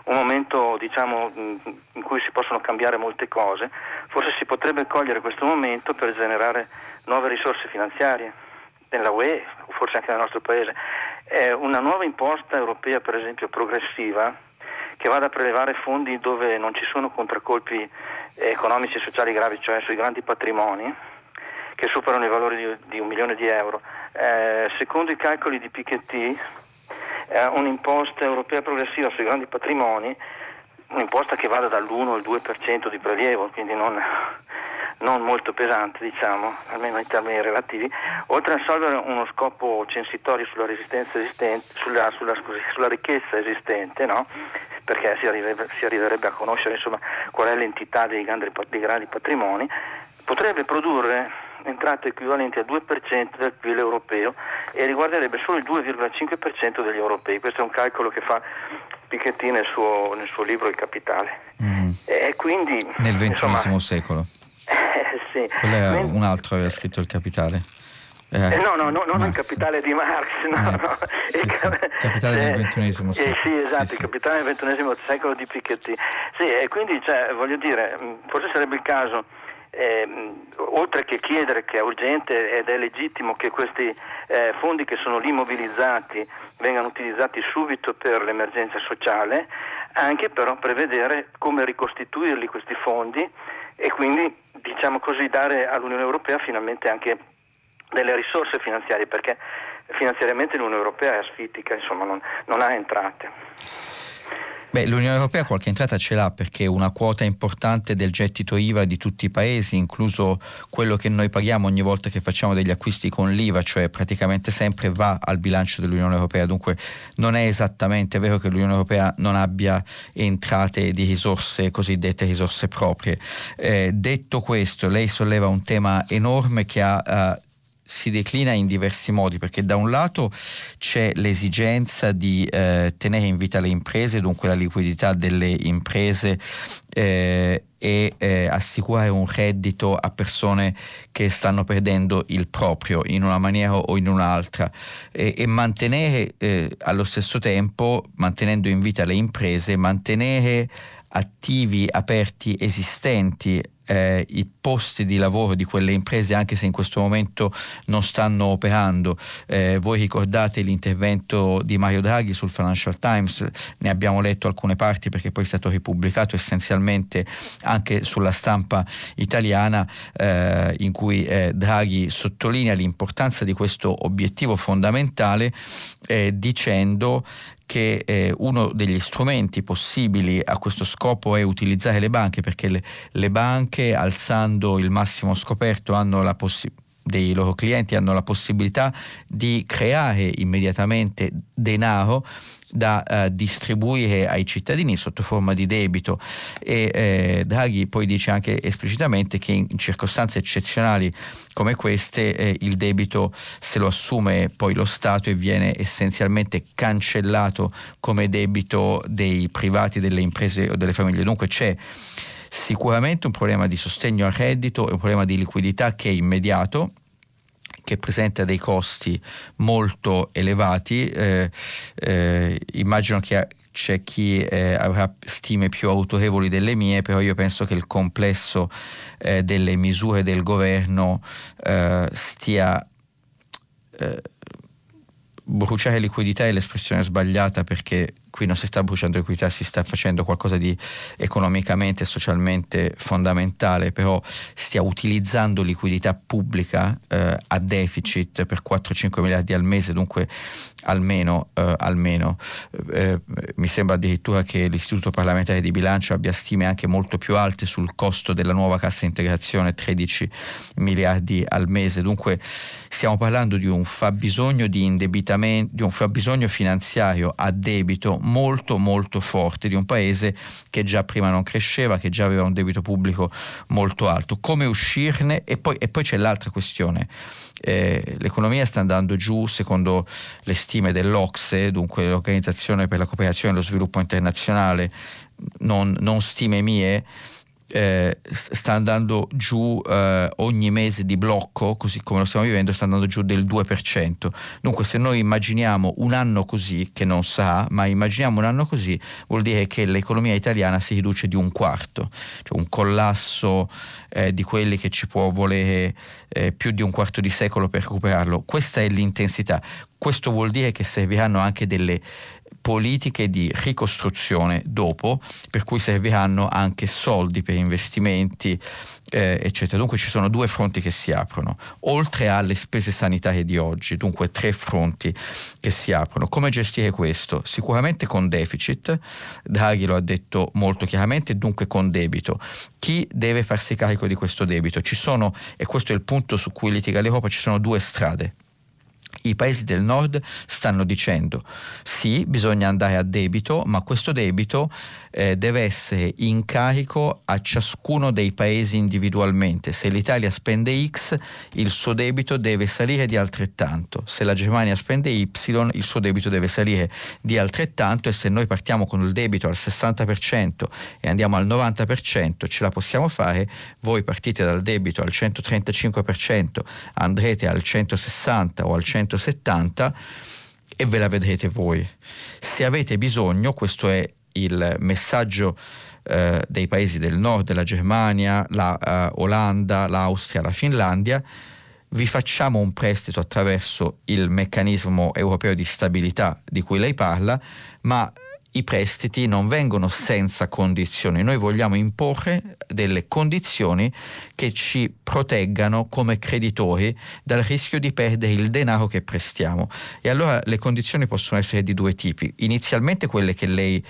un momento diciamo, in cui si possono cambiare molte cose, forse si potrebbe cogliere questo momento per generare nuove risorse finanziarie nella UE, forse anche nel nostro paese, è una nuova imposta europea, per esempio progressiva, che vada a prelevare fondi dove non ci sono contraccolpi economici e sociali gravi, cioè sui grandi patrimoni, che superano i valori di, di un milione di euro. Eh, secondo i calcoli di Piketty, eh, un'imposta europea progressiva sui grandi patrimoni, un'imposta che vada dall'1 al 2% di prelievo, quindi non, non molto pesante, diciamo, almeno in termini relativi, oltre a assolvere uno scopo censitorio sulla, sulla, sulla, scusi, sulla ricchezza esistente, no? perché si arriverebbe, si arriverebbe, a conoscere insomma, qual è l'entità dei grandi, dei grandi patrimoni, potrebbe produrre entrate equivalenti al 2% del PIL europeo e riguarderebbe solo il 2,5% degli europei. Questo è un calcolo che fa Piketty nel suo, nel suo libro Il Capitale. Mm. E quindi, nel XXI secolo. Eh, (laughs) sì. Quello è un altro aveva scritto Il Capitale. Eh, eh, no, no, no, non il capitale di Marx, no, eh, no. Sì, il sì, capitale del XXI eh, secolo. sì, esatto, sì, il capitale del XXI secolo di Piketty. Sì, e quindi, cioè, voglio dire, forse sarebbe il caso eh, oltre che chiedere che è urgente ed è legittimo che questi eh, fondi che sono lì mobilizzati vengano utilizzati subito per l'emergenza sociale, anche però prevedere come ricostituirli questi fondi e quindi diciamo così dare all'Unione Europea finalmente anche delle risorse finanziarie perché finanziariamente l'Unione Europea è asfitica, insomma non, non ha entrate. Beh, l'Unione Europea qualche entrata ce l'ha perché una quota importante del gettito IVA di tutti i paesi, incluso quello che noi paghiamo ogni volta che facciamo degli acquisti con l'IVA, cioè praticamente sempre va al bilancio dell'Unione Europea. Dunque non è esattamente vero che l'Unione Europea non abbia entrate di risorse cosiddette risorse proprie. Eh, detto questo, lei solleva un tema enorme che ha... Uh, si declina in diversi modi perché da un lato c'è l'esigenza di eh, tenere in vita le imprese, dunque la liquidità delle imprese eh, e eh, assicurare un reddito a persone che stanno perdendo il proprio in una maniera o in un'altra. E, e mantenere eh, allo stesso tempo, mantenendo in vita le imprese, mantenere attivi, aperti, esistenti eh, i posti di lavoro di quelle imprese anche se in questo momento non stanno operando. Eh, voi ricordate l'intervento di Mario Draghi sul Financial Times, ne abbiamo letto alcune parti perché poi è stato ripubblicato essenzialmente anche sulla stampa italiana eh, in cui eh, Draghi sottolinea l'importanza di questo obiettivo fondamentale eh, dicendo che eh, uno degli strumenti possibili a questo scopo è utilizzare le banche perché le, le banche alzando il massimo scoperto hanno la possibilità dei loro clienti hanno la possibilità di creare immediatamente denaro da uh, distribuire ai cittadini sotto forma di debito e eh, Draghi poi dice anche esplicitamente che in, in circostanze eccezionali come queste eh, il debito se lo assume poi lo Stato e viene essenzialmente cancellato come debito dei privati, delle imprese o delle famiglie. Dunque c'è sicuramente un problema di sostegno al reddito e un problema di liquidità che è immediato che presenta dei costi molto elevati. Eh, eh, immagino che c'è chi eh, avrà stime più autorevoli delle mie, però io penso che il complesso eh, delle misure del governo eh, stia eh, bruciare liquidità è l'espressione sbagliata perché qui non si sta bruciando liquidità, si sta facendo qualcosa di economicamente e socialmente fondamentale, però stia utilizzando liquidità pubblica eh, a deficit per 4-5 miliardi al mese, dunque almeno, eh, almeno. Eh, mi sembra addirittura che l'Istituto parlamentare di bilancio abbia stime anche molto più alte sul costo della nuova cassa integrazione, 13 miliardi al mese, dunque stiamo parlando di un fabbisogno di indebitamento, di un fabbisogno finanziario a debito molto molto forte di un paese che già prima non cresceva, che già aveva un debito pubblico molto alto. Come uscirne? E poi, e poi c'è l'altra questione. Eh, l'economia sta andando giù secondo le stime dell'Ocse, dunque l'Organizzazione per la cooperazione e lo sviluppo internazionale, non, non stime mie, eh, sta andando giù eh, ogni mese di blocco, così come lo stiamo vivendo, sta andando giù del 2%. Dunque se noi immaginiamo un anno così, che non sa, ma immaginiamo un anno così, vuol dire che l'economia italiana si riduce di un quarto, cioè un collasso eh, di quelli che ci può volere eh, più di un quarto di secolo per recuperarlo. Questa è l'intensità. Questo vuol dire che serviranno anche delle politiche di ricostruzione dopo, per cui serviranno anche soldi per investimenti, eh, eccetera. Dunque ci sono due fronti che si aprono, oltre alle spese sanitarie di oggi, dunque tre fronti che si aprono. Come gestire questo? Sicuramente con deficit, Draghi lo ha detto molto chiaramente, dunque con debito. Chi deve farsi carico di questo debito? Ci sono, e questo è il punto su cui litiga l'Europa, ci sono due strade i paesi del nord stanno dicendo sì, bisogna andare a debito, ma questo debito eh, deve essere in carico a ciascuno dei paesi individualmente. Se l'Italia spende X, il suo debito deve salire di altrettanto. Se la Germania spende Y, il suo debito deve salire di altrettanto e se noi partiamo con il debito al 60% e andiamo al 90%, ce la possiamo fare, voi partite dal debito al 135%, andrete al 160 o al 170 e ve la vedrete voi. Se avete bisogno, questo è il messaggio eh, dei paesi del nord, della Germania, la uh, Olanda, l'Austria, la Finlandia, vi facciamo un prestito attraverso il meccanismo europeo di stabilità di cui lei parla, ma i prestiti non vengono senza condizioni, noi vogliamo imporre delle condizioni che ci proteggano come creditori dal rischio di perdere il denaro che prestiamo. E allora le condizioni possono essere di due tipi, inizialmente quelle che lei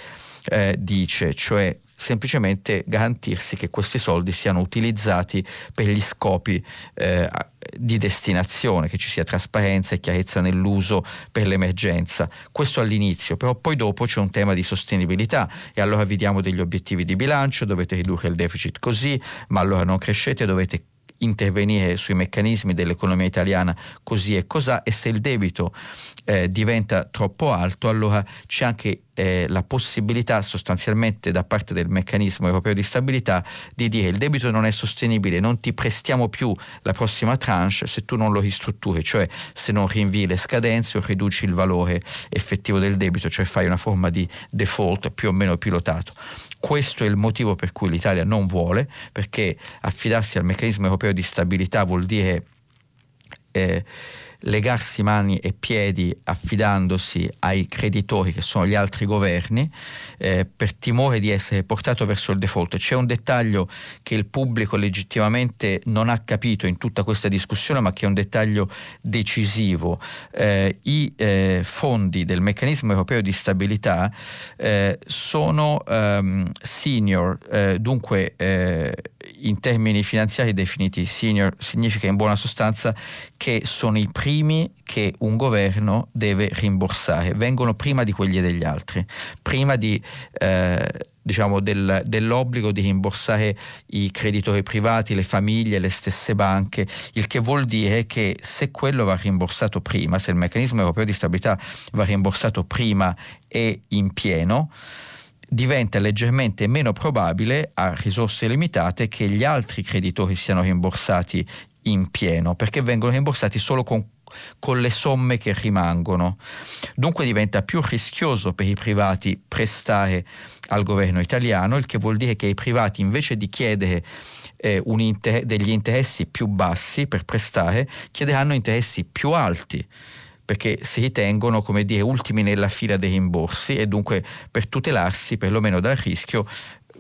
eh, dice, cioè semplicemente garantirsi che questi soldi siano utilizzati per gli scopi eh, di destinazione, che ci sia trasparenza e chiarezza nell'uso per l'emergenza. Questo all'inizio, però poi dopo c'è un tema di sostenibilità e allora vi diamo degli obiettivi di bilancio, dovete ridurre il deficit così, ma allora non crescete, dovete intervenire sui meccanismi dell'economia italiana così e cos'ha e se il debito eh, diventa troppo alto allora c'è anche eh, la possibilità sostanzialmente da parte del meccanismo europeo di stabilità di dire il debito non è sostenibile, non ti prestiamo più la prossima tranche se tu non lo ristrutturi, cioè se non rinvii le scadenze o riduci il valore effettivo del debito, cioè fai una forma di default più o meno pilotato. Questo è il motivo per cui l'Italia non vuole, perché affidarsi al meccanismo europeo di stabilità vuol dire eh, legarsi mani e piedi affidandosi ai creditori che sono gli altri governi eh, per timore di essere portato verso il default. C'è un dettaglio che il pubblico legittimamente non ha capito in tutta questa discussione ma che è un dettaglio decisivo. Eh, I eh, fondi del meccanismo europeo di stabilità eh, sono um, senior, eh, dunque eh, in termini finanziari definiti senior significa in buona sostanza che sono i primi che un governo deve rimborsare, vengono prima di quelli degli altri, prima di, eh, diciamo del, dell'obbligo di rimborsare i creditori privati, le famiglie, le stesse banche, il che vuol dire che se quello va rimborsato prima, se il meccanismo europeo di stabilità va rimborsato prima e in pieno, diventa leggermente meno probabile a risorse limitate che gli altri creditori siano rimborsati in pieno, perché vengono rimborsati solo con con le somme che rimangono. Dunque diventa più rischioso per i privati prestare al governo italiano, il che vuol dire che i privati invece di chiedere eh, inter- degli interessi più bassi per prestare, chiederanno interessi più alti perché si ritengono come dire ultimi nella fila dei rimborsi e dunque per tutelarsi perlomeno dal rischio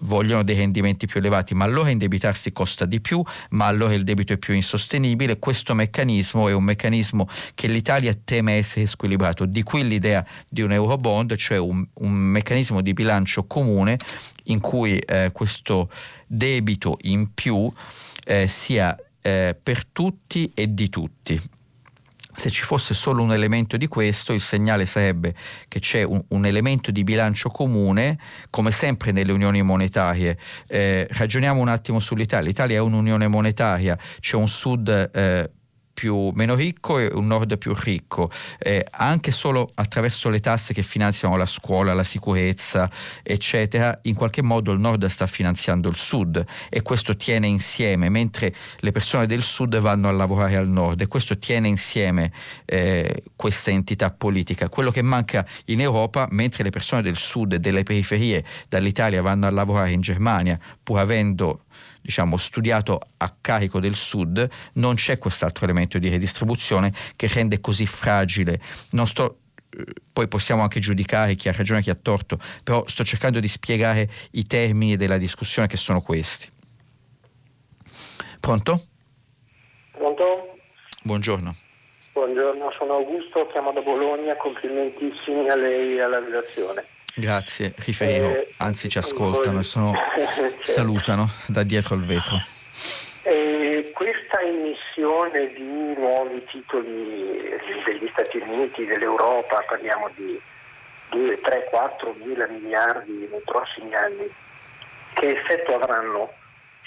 vogliono dei rendimenti più elevati, ma allora indebitarsi costa di più, ma allora il debito è più insostenibile. Questo meccanismo è un meccanismo che l'Italia teme essere squilibrato, di qui l'idea di un Eurobond, cioè un, un meccanismo di bilancio comune in cui eh, questo debito in più eh, sia eh, per tutti e di tutti se ci fosse solo un elemento di questo, il segnale sarebbe che c'è un, un elemento di bilancio comune, come sempre nelle unioni monetarie. Eh, ragioniamo un attimo sull'Italia. L'Italia è un'unione monetaria, c'è un sud eh, più, meno ricco e un nord più ricco, eh, anche solo attraverso le tasse che finanziano la scuola, la sicurezza, eccetera, in qualche modo il nord sta finanziando il sud e questo tiene insieme, mentre le persone del sud vanno a lavorare al nord e questo tiene insieme eh, questa entità politica. Quello che manca in Europa, mentre le persone del sud e delle periferie dall'Italia vanno a lavorare in Germania, pur avendo diciamo, studiato a carico del Sud, non c'è quest'altro elemento di redistribuzione che rende così fragile. Non sto eh, poi possiamo anche giudicare chi ha ragione e chi ha torto, però sto cercando di spiegare i termini della discussione che sono questi. Pronto? Pronto? Buongiorno. Buongiorno, sono Augusto, chiamo da Bologna, complimentissimi a lei e alla redazione. Grazie, Rifero, eh, anzi ci ascoltano e sono, certo. (laughs) salutano da dietro il vetro. Eh, questa emissione di nuovi titoli degli Stati Uniti, dell'Europa, parliamo di 2, 3, 4 mila miliardi nei prossimi anni, che effetto avranno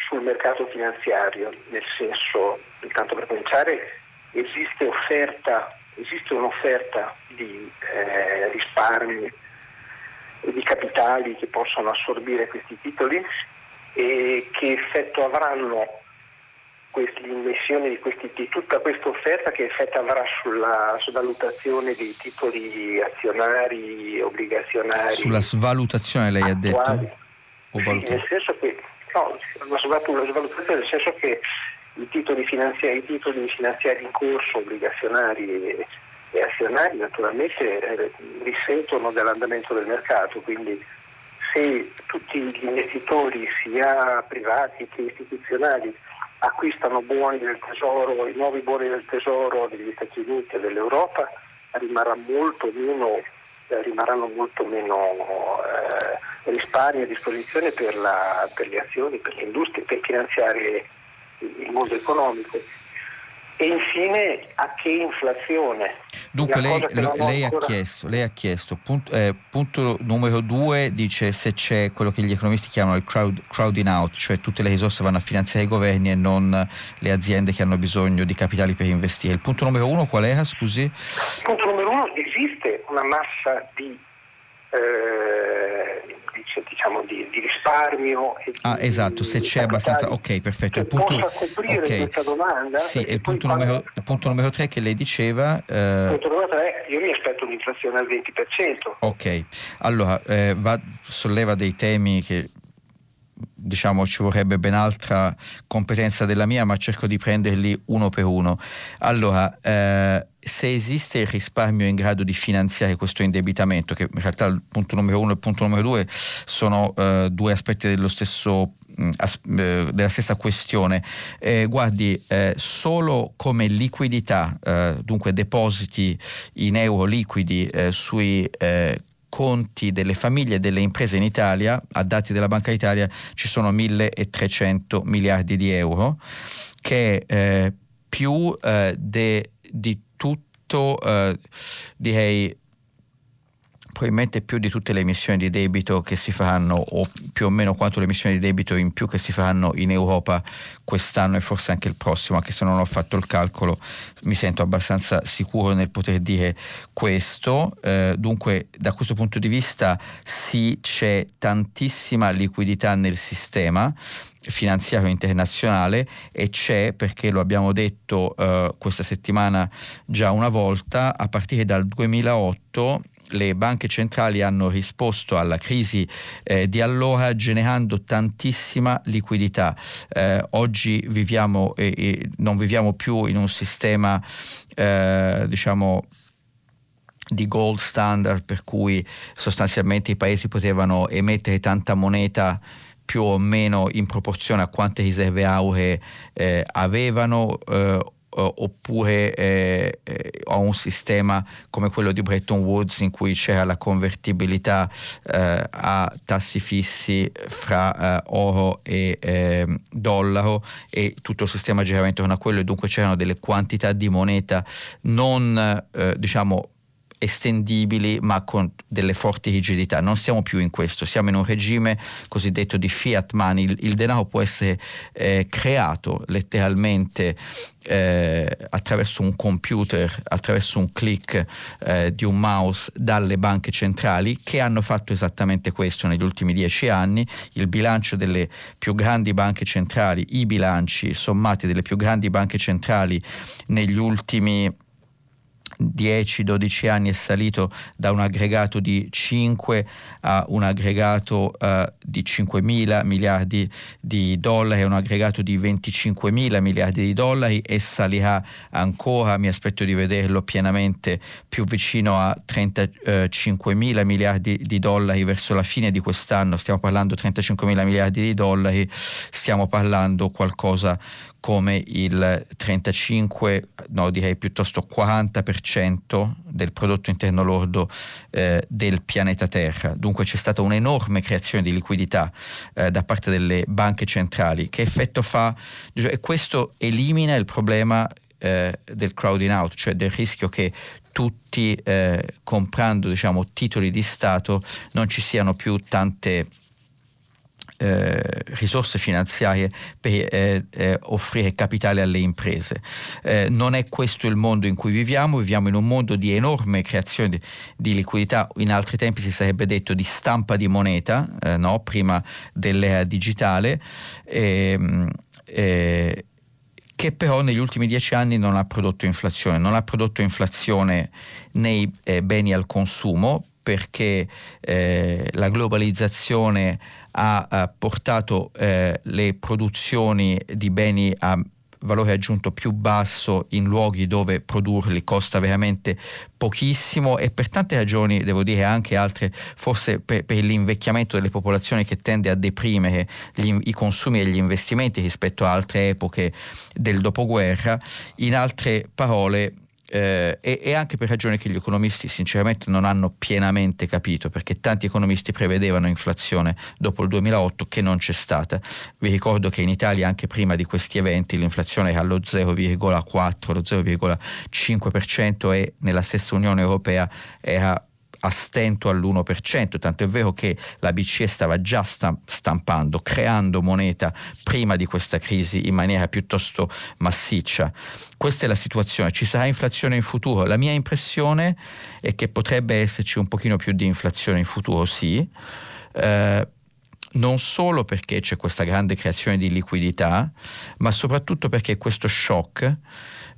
sul mercato finanziario? Nel senso, intanto per cominciare, esiste, offerta, esiste un'offerta di eh, risparmi di capitali che possono assorbire questi titoli e che effetto avranno l'immissione di questi titoli, tutta questa offerta che effetto avrà sulla svalutazione dei titoli azionari, obbligazionari. Sulla svalutazione lei attuali. ha detto? O sì, nel senso che, no, la svalutazione nel senso che i titoli finanziari, i titoli finanziari in corso, obbligazionari e azionari naturalmente eh, risentono dell'andamento del mercato, quindi se tutti gli investitori, sia privati che istituzionali, acquistano buoni del tesoro, i nuovi buoni del tesoro degli Stati Uniti e dell'Europa, rimarrà molto meno, eh, rimarranno molto meno eh, risparmi a disposizione per, la, per le azioni, per le industrie, per finanziare il mondo economico. E infine a che inflazione. Dunque lei, lei, ancora... ha chiesto, lei, ha chiesto, punto, eh, punto, numero due dice se c'è quello che gli economisti chiamano il crowd, crowding out, cioè tutte le risorse vanno a finanziare i governi e non le aziende che hanno bisogno di capitali per investire. Il punto numero uno qual era, scusi? Il punto numero uno esiste una massa di eh, diciamo, di, di, risparmio. E ah, di, esatto, se c'è abbastanza. Ok, perfetto. Il punto, okay. domanda. Sì, il punto, numero, il punto, numero, tre che lei diceva. Eh... Il punto numero tre, io mi aspetto un'inflazione al 20%. Ok, allora eh, va, solleva dei temi che diciamo ci vorrebbe ben altra competenza della mia, ma cerco di prenderli uno per uno. Allora, eh, se esiste il risparmio in grado di finanziare questo indebitamento, che in realtà il punto numero uno e il punto numero due sono eh, due aspetti dello stesso mm, eh, della stessa questione. Eh, guardi, eh, solo come liquidità, eh, dunque depositi in euro liquidi eh, sui conti delle famiglie e delle imprese in Italia, a dati della Banca d'Italia, ci sono 1.300 miliardi di euro, che è più de, di tutto, eh, direi, probabilmente più di tutte le emissioni di debito che si faranno o più o meno quanto le emissioni di debito in più che si faranno in Europa quest'anno e forse anche il prossimo, anche se non ho fatto il calcolo, mi sento abbastanza sicuro nel poter dire questo. Eh, dunque da questo punto di vista sì c'è tantissima liquidità nel sistema finanziario internazionale e c'è, perché lo abbiamo detto eh, questa settimana già una volta, a partire dal 2008 le banche centrali hanno risposto alla crisi eh, di allora generando tantissima liquidità. Eh, oggi viviamo e, e non viviamo più in un sistema eh, diciamo di gold standard per cui sostanzialmente i paesi potevano emettere tanta moneta più o meno in proporzione a quante riserve auree eh, avevano eh, oppure eh, eh, ho un sistema come quello di Bretton Woods in cui c'era la convertibilità eh, a tassi fissi fra eh, oro e ehm, dollaro e tutto il sistema girava intorno a quello e dunque c'erano delle quantità di moneta non eh, diciamo estendibili ma con delle forti rigidità. Non siamo più in questo, siamo in un regime cosiddetto di fiat money, il, il denaro può essere eh, creato letteralmente eh, attraverso un computer, attraverso un click eh, di un mouse dalle banche centrali che hanno fatto esattamente questo negli ultimi dieci anni. Il bilancio delle più grandi banche centrali, i bilanci sommati delle più grandi banche centrali negli ultimi 10-12 anni è salito da un aggregato di 5 a un aggregato uh, di 5 mila miliardi di dollari, un aggregato di 25 mila miliardi di dollari e salirà ancora, mi aspetto di vederlo pienamente più vicino a 35 mila miliardi di dollari verso la fine di quest'anno, stiamo parlando 35 mila miliardi di dollari, stiamo parlando qualcosa come il 35, no direi piuttosto 40% del prodotto interno lordo eh, del pianeta Terra. Dunque c'è stata un'enorme creazione di liquidità eh, da parte delle banche centrali. Che effetto fa? E questo elimina il problema eh, del crowding out, cioè del rischio che tutti eh, comprando diciamo, titoli di Stato non ci siano più tante eh, risorse finanziarie per eh, eh, offrire capitale alle imprese. Eh, non è questo il mondo in cui viviamo, viviamo in un mondo di enorme creazione di, di liquidità, in altri tempi si sarebbe detto di stampa di moneta, eh, no? prima dell'era digitale. Ehm, eh, che però negli ultimi dieci anni non ha prodotto inflazione, non ha prodotto inflazione nei beni al consumo perché la globalizzazione ha, ha portato eh, le produzioni di beni a valore aggiunto più basso in luoghi dove produrli costa veramente pochissimo e per tante ragioni, devo dire anche altre, forse per, per l'invecchiamento delle popolazioni che tende a deprimere gli, i consumi e gli investimenti rispetto a altre epoche del dopoguerra, in altre parole eh, e, e, anche per ragioni che gli economisti sinceramente non hanno pienamente capito, perché tanti economisti prevedevano inflazione dopo il 2008 che non c'è stata. Vi ricordo che in Italia anche prima di questi eventi l'inflazione era allo 0,4, lo 0,5% e nella stessa Unione Europea era a stento all'1%, tanto è vero che la BCE stava già stampando, creando moneta prima di questa crisi in maniera piuttosto massiccia. Questa è la situazione, ci sarà inflazione in futuro? La mia impressione è che potrebbe esserci un pochino più di inflazione in futuro, sì. Eh, non solo perché c'è questa grande creazione di liquidità, ma soprattutto perché questo shock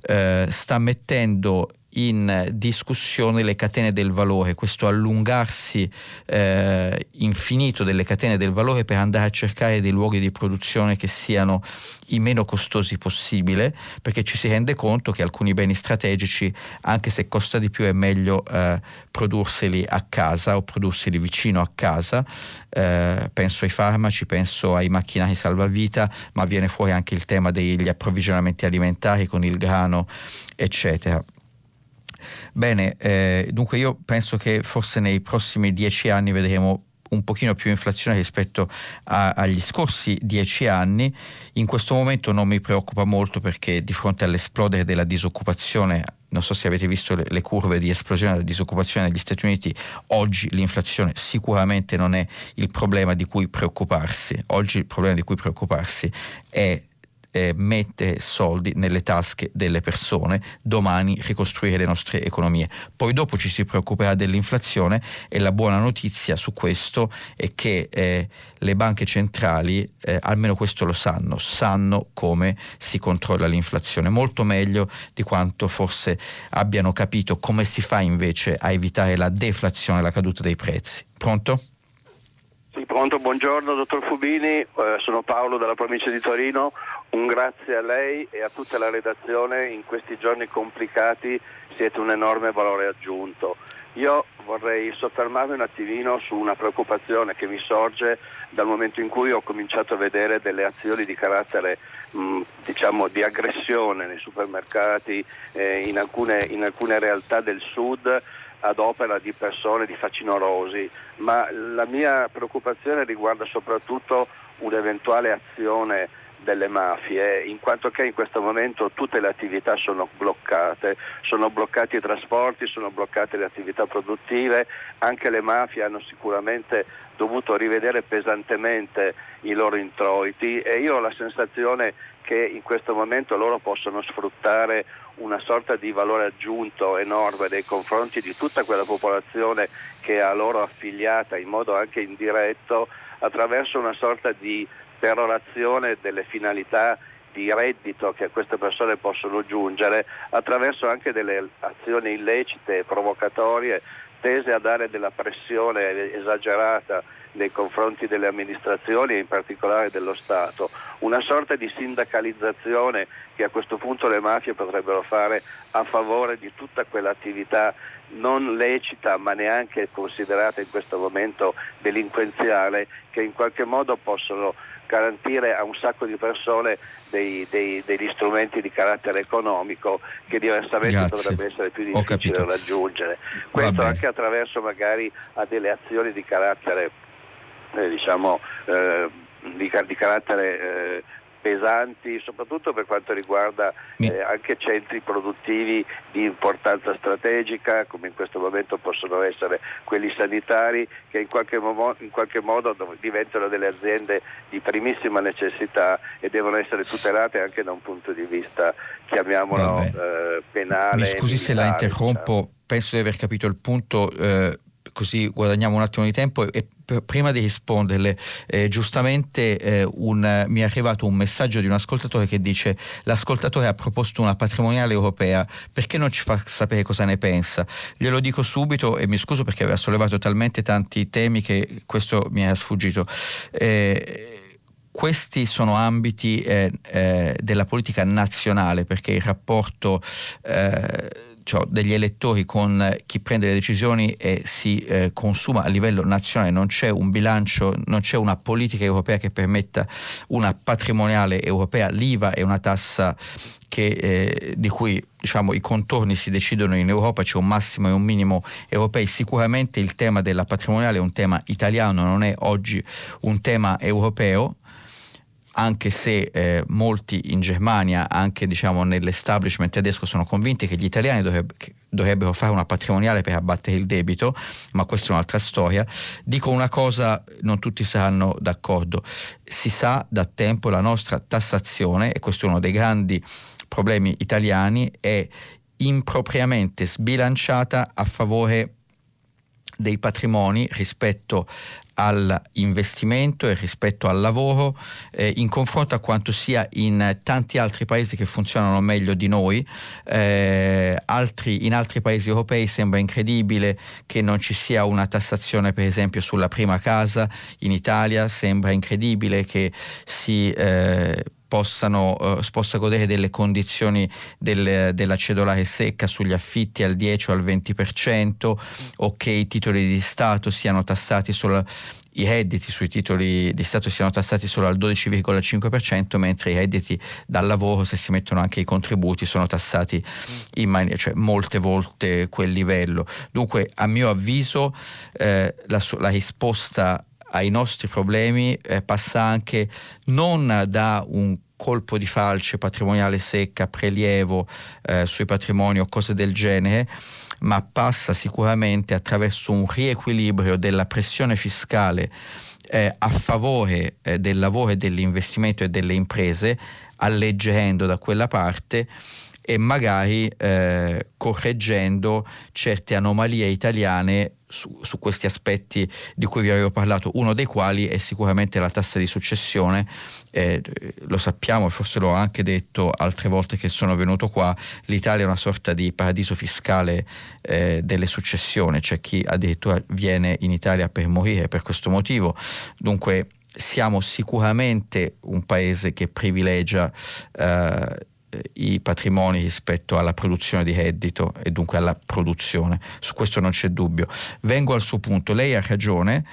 eh, sta mettendo in discussione le catene del valore, questo allungarsi eh, infinito delle catene del valore per andare a cercare dei luoghi di produzione che siano i meno costosi possibile, perché ci si rende conto che alcuni beni strategici, anche se costa di più, è meglio eh, produrseli a casa o produrseli vicino a casa. Eh, penso ai farmaci, penso ai macchinari salvavita, ma viene fuori anche il tema degli approvvigionamenti alimentari con il grano, eccetera. Bene, eh, dunque io penso che forse nei prossimi dieci anni vedremo un pochino più inflazione rispetto a, agli scorsi dieci anni. In questo momento non mi preoccupa molto perché di fronte all'esplodere della disoccupazione, non so se avete visto le, curve di esplosione della disoccupazione negli Stati Uniti, oggi l'inflazione sicuramente non è il problema di cui preoccuparsi. Oggi il problema di cui preoccuparsi è eh, mettere soldi nelle tasche delle persone, domani ricostruire le nostre economie. Poi dopo ci si preoccuperà dell'inflazione e la buona notizia su questo è che eh, le banche centrali, eh, almeno questo lo sanno, sanno come si controlla l'inflazione, molto meglio di quanto forse abbiano capito come si fa invece a evitare la deflazione, la caduta dei prezzi. Pronto? Sì, pronto, buongiorno dottor Fubini, eh, sono Paolo dalla provincia di Torino. Un grazie a lei e a tutta la redazione, in questi giorni complicati siete un enorme valore aggiunto. Io vorrei soffermarmi un attimino su una preoccupazione che mi sorge dal momento in cui ho cominciato a vedere delle azioni di carattere mh, diciamo di aggressione nei supermercati, eh, in, alcune, in alcune realtà del sud ad opera di persone di facinorosi, ma la mia preoccupazione riguarda soprattutto un'eventuale azione delle mafie, in quanto che in questo momento tutte le attività sono bloccate, sono bloccati i trasporti, sono bloccate le attività produttive, anche le mafie hanno sicuramente dovuto rivedere pesantemente i loro introiti e io ho la sensazione che in questo momento loro possono sfruttare una sorta di valore aggiunto enorme nei confronti di tutta quella popolazione che è a loro affiliata in modo anche indiretto attraverso una sorta di perorazione delle finalità di reddito che queste persone possono giungere attraverso anche delle azioni illecite e provocatorie tese a dare della pressione esagerata nei confronti delle amministrazioni e in particolare dello Stato, una sorta di sindacalizzazione che a questo punto le mafie potrebbero fare a favore di tutta quell'attività non lecita ma neanche considerata in questo momento delinquenziale che in qualche modo possono garantire a un sacco di persone dei, dei, degli strumenti di carattere economico che diversamente Grazie. dovrebbe essere più difficile raggiungere. Questo anche attraverso magari a delle azioni di carattere, eh, diciamo, eh, di, di, carattere eh, pesanti, soprattutto per quanto riguarda eh, anche centri produttivi di importanza strategica, come in questo momento possono essere quelli sanitari, che in qualche, mo- in qualche modo diventano delle aziende di primissima necessità e devono essere tutelate anche da un punto di vista, chiamiamolo, eh, penale. Mi scusi militare, se la interrompo, diciamo. penso di aver capito il punto. Eh così guadagniamo un attimo di tempo e prima di risponderle, eh, giustamente eh, un, mi è arrivato un messaggio di un ascoltatore che dice l'ascoltatore ha proposto una patrimoniale europea, perché non ci fa sapere cosa ne pensa? Glielo dico subito e mi scuso perché aveva sollevato talmente tanti temi che questo mi era sfuggito. Eh, questi sono ambiti eh, eh, della politica nazionale perché il rapporto eh, cioè, degli elettori con chi prende le decisioni e si eh, consuma a livello nazionale, non c'è un bilancio, non c'è una politica europea che permetta una patrimoniale europea, l'IVA è una tassa che, eh, di cui diciamo, i contorni si decidono in Europa, c'è un massimo e un minimo europei, sicuramente il tema della patrimoniale è un tema italiano, non è oggi un tema europeo anche se eh, molti in Germania, anche diciamo, nell'establishment tedesco, sono convinti che gli italiani dovrebbe, che dovrebbero fare una patrimoniale per abbattere il debito, ma questa è un'altra storia. Dico una cosa, non tutti saranno d'accordo, si sa da tempo la nostra tassazione, e questo è uno dei grandi problemi italiani, è impropriamente sbilanciata a favore dei patrimoni rispetto all'investimento e rispetto al lavoro eh, in confronto a quanto sia in tanti altri paesi che funzionano meglio di noi. Eh, altri, in altri paesi europei sembra incredibile che non ci sia una tassazione per esempio sulla prima casa, in Italia sembra incredibile che si... Eh, possano, eh, possa godere delle condizioni del, della cedolare secca sugli affitti al 10 o al 20% o che i titoli di Stato siano tassati solo i redditi sui titoli di Stato siano tassati solo al 12,5%, mentre i redditi dal lavoro, se si mettono anche i contributi, sono tassati in maniera, cioè molte volte quel livello. Dunque, a mio avviso, eh, la, la risposta ai nostri problemi eh, passa anche non da un colpo di falce patrimoniale secca, prelievo eh, sui patrimoni o cose del genere, ma passa sicuramente attraverso un riequilibrio della pressione fiscale eh, a favore eh, del lavoro e dell'investimento e delle imprese, alleggerendo da quella parte e magari eh, correggendo certe anomalie italiane su, su, questi aspetti di cui vi avevo parlato, uno dei quali è sicuramente la tassa di successione, eh, lo sappiamo e forse l'ho anche detto altre volte che sono venuto qua, l'Italia è una sorta di paradiso fiscale eh, delle successioni, c'è chi addirittura viene in Italia per morire per questo motivo, dunque siamo sicuramente un paese che privilegia eh, i patrimoni rispetto alla produzione di reddito e dunque alla produzione. Su questo non c'è dubbio. Vengo al suo punto. Lei ha ragione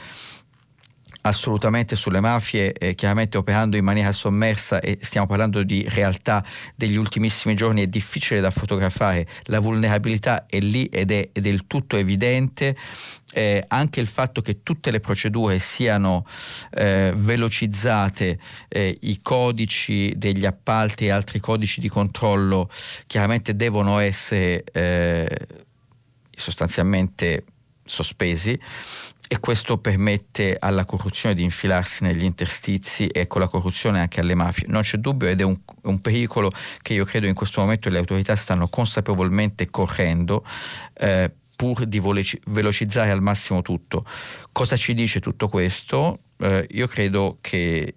assolutamente sulle mafie, eh, chiaramente operando in maniera sommersa e stiamo parlando di realtà degli ultimissimi giorni, è difficile da fotografare, la vulnerabilità è lì ed è del tutto evidente. Eh, anche il fatto che tutte le procedure siano eh, velocizzate, eh, i codici degli appalti e altri codici di controllo chiaramente devono essere eh, sostanzialmente sospesi e questo permette alla corruzione di infilarsi negli interstizi e con la corruzione anche alle mafie. Non c'è dubbio ed è un, un pericolo che io credo in questo momento le autorità stanno consapevolmente correndo. Eh, pur di velocizzare al massimo tutto. Cosa ci dice tutto questo? Eh, io credo che,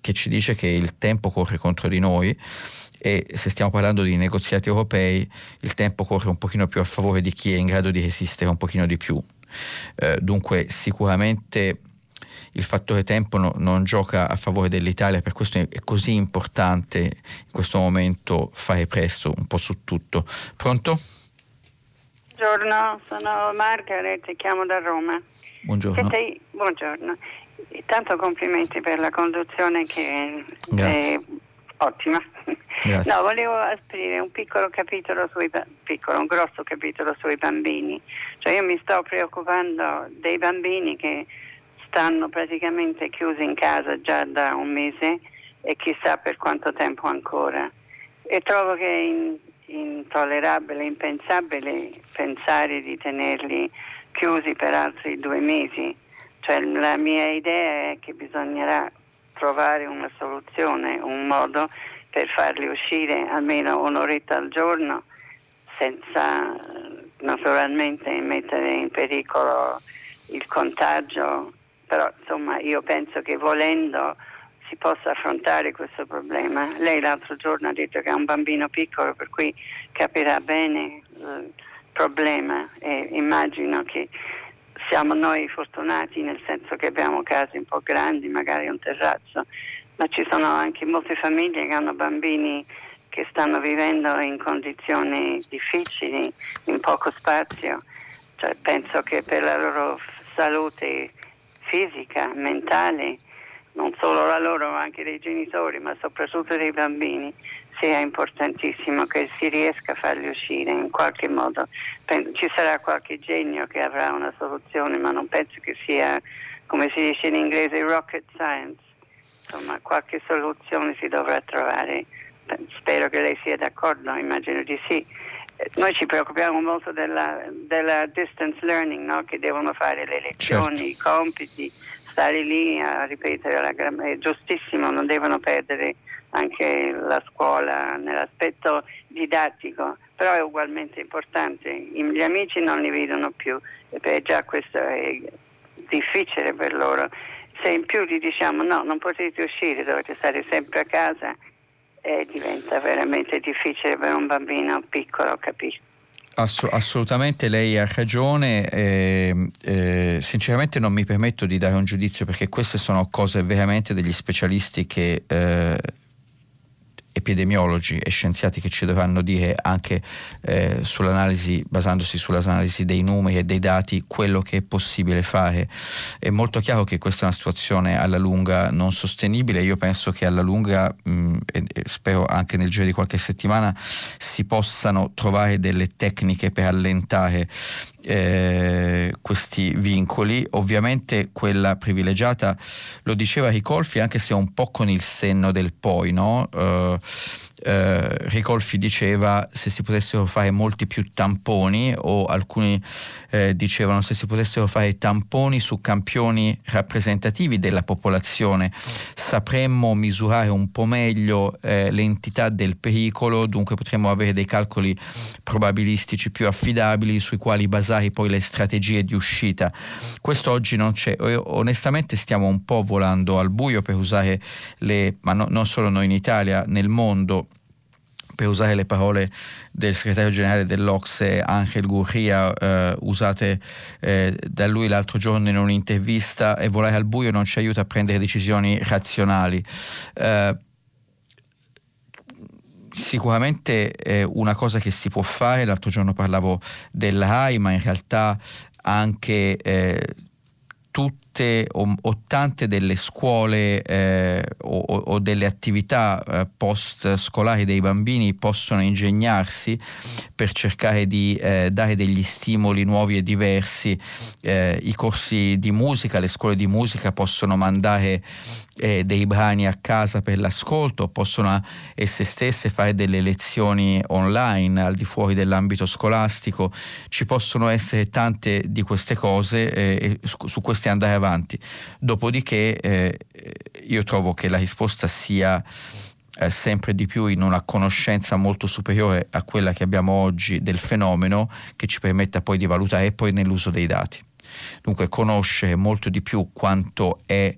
che ci dice che il tempo corre contro di noi e se stiamo parlando di negoziati europei il tempo corre un pochino più a favore di chi è in grado di resistere un pochino di più. Eh, dunque sicuramente il fattore tempo no, non gioca a favore dell'Italia, per questo è così importante in questo momento fare presto un po' su tutto. Pronto? Buongiorno, sono Margaret e chiamo da Roma. Buongiorno. Sei, buongiorno. Tanto complimenti per la conduzione che Grazie. è ottima. Grazie. No, volevo aprire un piccolo capitolo sui piccolo, un grosso capitolo sui bambini. Cioè io mi sto preoccupando dei bambini che stanno praticamente chiusi in casa già da un mese e chissà per quanto tempo ancora. E trovo che è in, intollerabile, impensabile pensare di tenerli chiusi per altri due mesi. Cioè la mia idea è che bisognerà trovare una soluzione, un modo per farli uscire almeno un'oretta al giorno senza naturalmente mettere in pericolo il contagio, però insomma io penso che volendo si possa affrontare questo problema. Lei l'altro giorno ha detto che ha un bambino piccolo per cui capirà bene il problema e immagino che siamo noi fortunati nel senso che abbiamo case un po' grandi, magari un terrazzo, ma ci sono anche molte famiglie che hanno bambini che stanno vivendo in condizioni difficili, in poco spazio. Cioè, penso che per la loro salute fisica, mentale, non solo la loro ma anche dei genitori, ma soprattutto dei bambini, sia importantissimo che si riesca a farli uscire in qualche modo. Ci sarà qualche genio che avrà una soluzione, ma non penso che sia, come si dice in inglese, rocket science. Insomma, qualche soluzione si dovrà trovare. Spero che lei sia d'accordo, immagino di sì. Noi ci preoccupiamo molto della, della distance learning, no? che devono fare le lezioni, certo. i compiti, stare lì a ripetere la grammatica. È giustissimo, non devono perdere anche la scuola nell'aspetto didattico, però è ugualmente importante. Gli amici non li vedono più e già questo è difficile per loro. Se in più gli diciamo no, non potete uscire, dovete stare sempre a casa, eh, diventa veramente difficile per un bambino piccolo capire. Ass- assolutamente lei ha ragione, eh, eh, sinceramente non mi permetto di dare un giudizio perché queste sono cose veramente degli specialisti che eh, epidemiologi e scienziati che ci dovranno dire anche eh, sull'analisi, basandosi sull'analisi dei numeri e dei dati, quello che è possibile fare. È molto chiaro che questa è una situazione alla lunga non sostenibile, io penso che alla lunga, mh, e, e spero anche nel giro di qualche settimana, si possano trovare delle tecniche per allentare eh, questi vincoli. Ovviamente quella privilegiata lo diceva Ricolfi anche se un po' con il senno del poi, no? Eh, eh, Ricolfi diceva se si potessero fare molti più tamponi o alcuni eh, dicevano se si potessero fare tamponi su campioni rappresentativi della popolazione sapremmo misurare un po' meglio eh, l'entità del pericolo, dunque potremmo avere dei calcoli probabilistici più affidabili sui quali basare poi le strategie di uscita. Questo oggi non c'è, onestamente stiamo un po' volando al buio per usare le, ma no, non solo noi in Italia, nel mondo per usare le parole del segretario generale dell'Ocse Angel Gurria eh, usate eh, da lui l'altro giorno in un'intervista e volare al buio non ci aiuta a prendere decisioni razionali. Eh, sicuramente è una cosa che si può fare, l'altro giorno parlavo dell'AI, ma in realtà anche eh, tutti molte o, o tante delle scuole eh, o, o, delle attività eh, post scolari dei bambini possono ingegnarsi per cercare di eh, dare degli stimoli nuovi e diversi. Eh, I corsi di musica, le scuole di musica possono mandare eh, dei brani a casa per l'ascolto, possono esse stesse fare delle lezioni online al di fuori dell'ambito scolastico, ci possono essere tante di queste cose eh, e su, su queste andare avanti avanti. Dopodiché eh, io trovo che la risposta sia eh, sempre di più in una conoscenza molto superiore a quella che abbiamo oggi del fenomeno che ci permetta poi di valutare e poi nell'uso dei dati. Dunque conoscere molto di più quanto è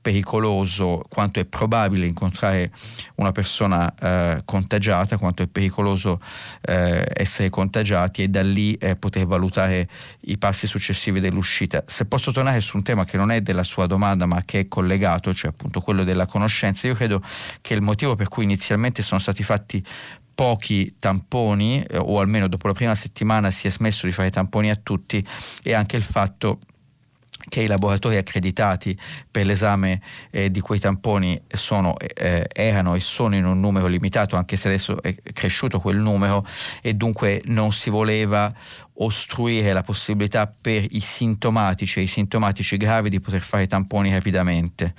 pericoloso, quanto è probabile incontrare una persona eh, contagiata, quanto è pericoloso eh, essere contagiati e da lì eh, poter valutare i passi successivi dell'uscita. Se posso tornare su un tema che non è della sua domanda ma che è collegato, cioè appunto quello della conoscenza, io credo che il motivo per cui inizialmente sono stati fatti pochi tamponi eh, o almeno dopo la prima settimana si è smesso di fare tamponi a tutti è anche il fatto che i laboratori accreditati per l'esame eh, di quei tamponi sono, eh, erano e sono in un numero limitato, anche se adesso è cresciuto quel numero, e dunque non si voleva ostruire la possibilità per i sintomatici e i sintomatici gravi di poter fare tamponi rapidamente.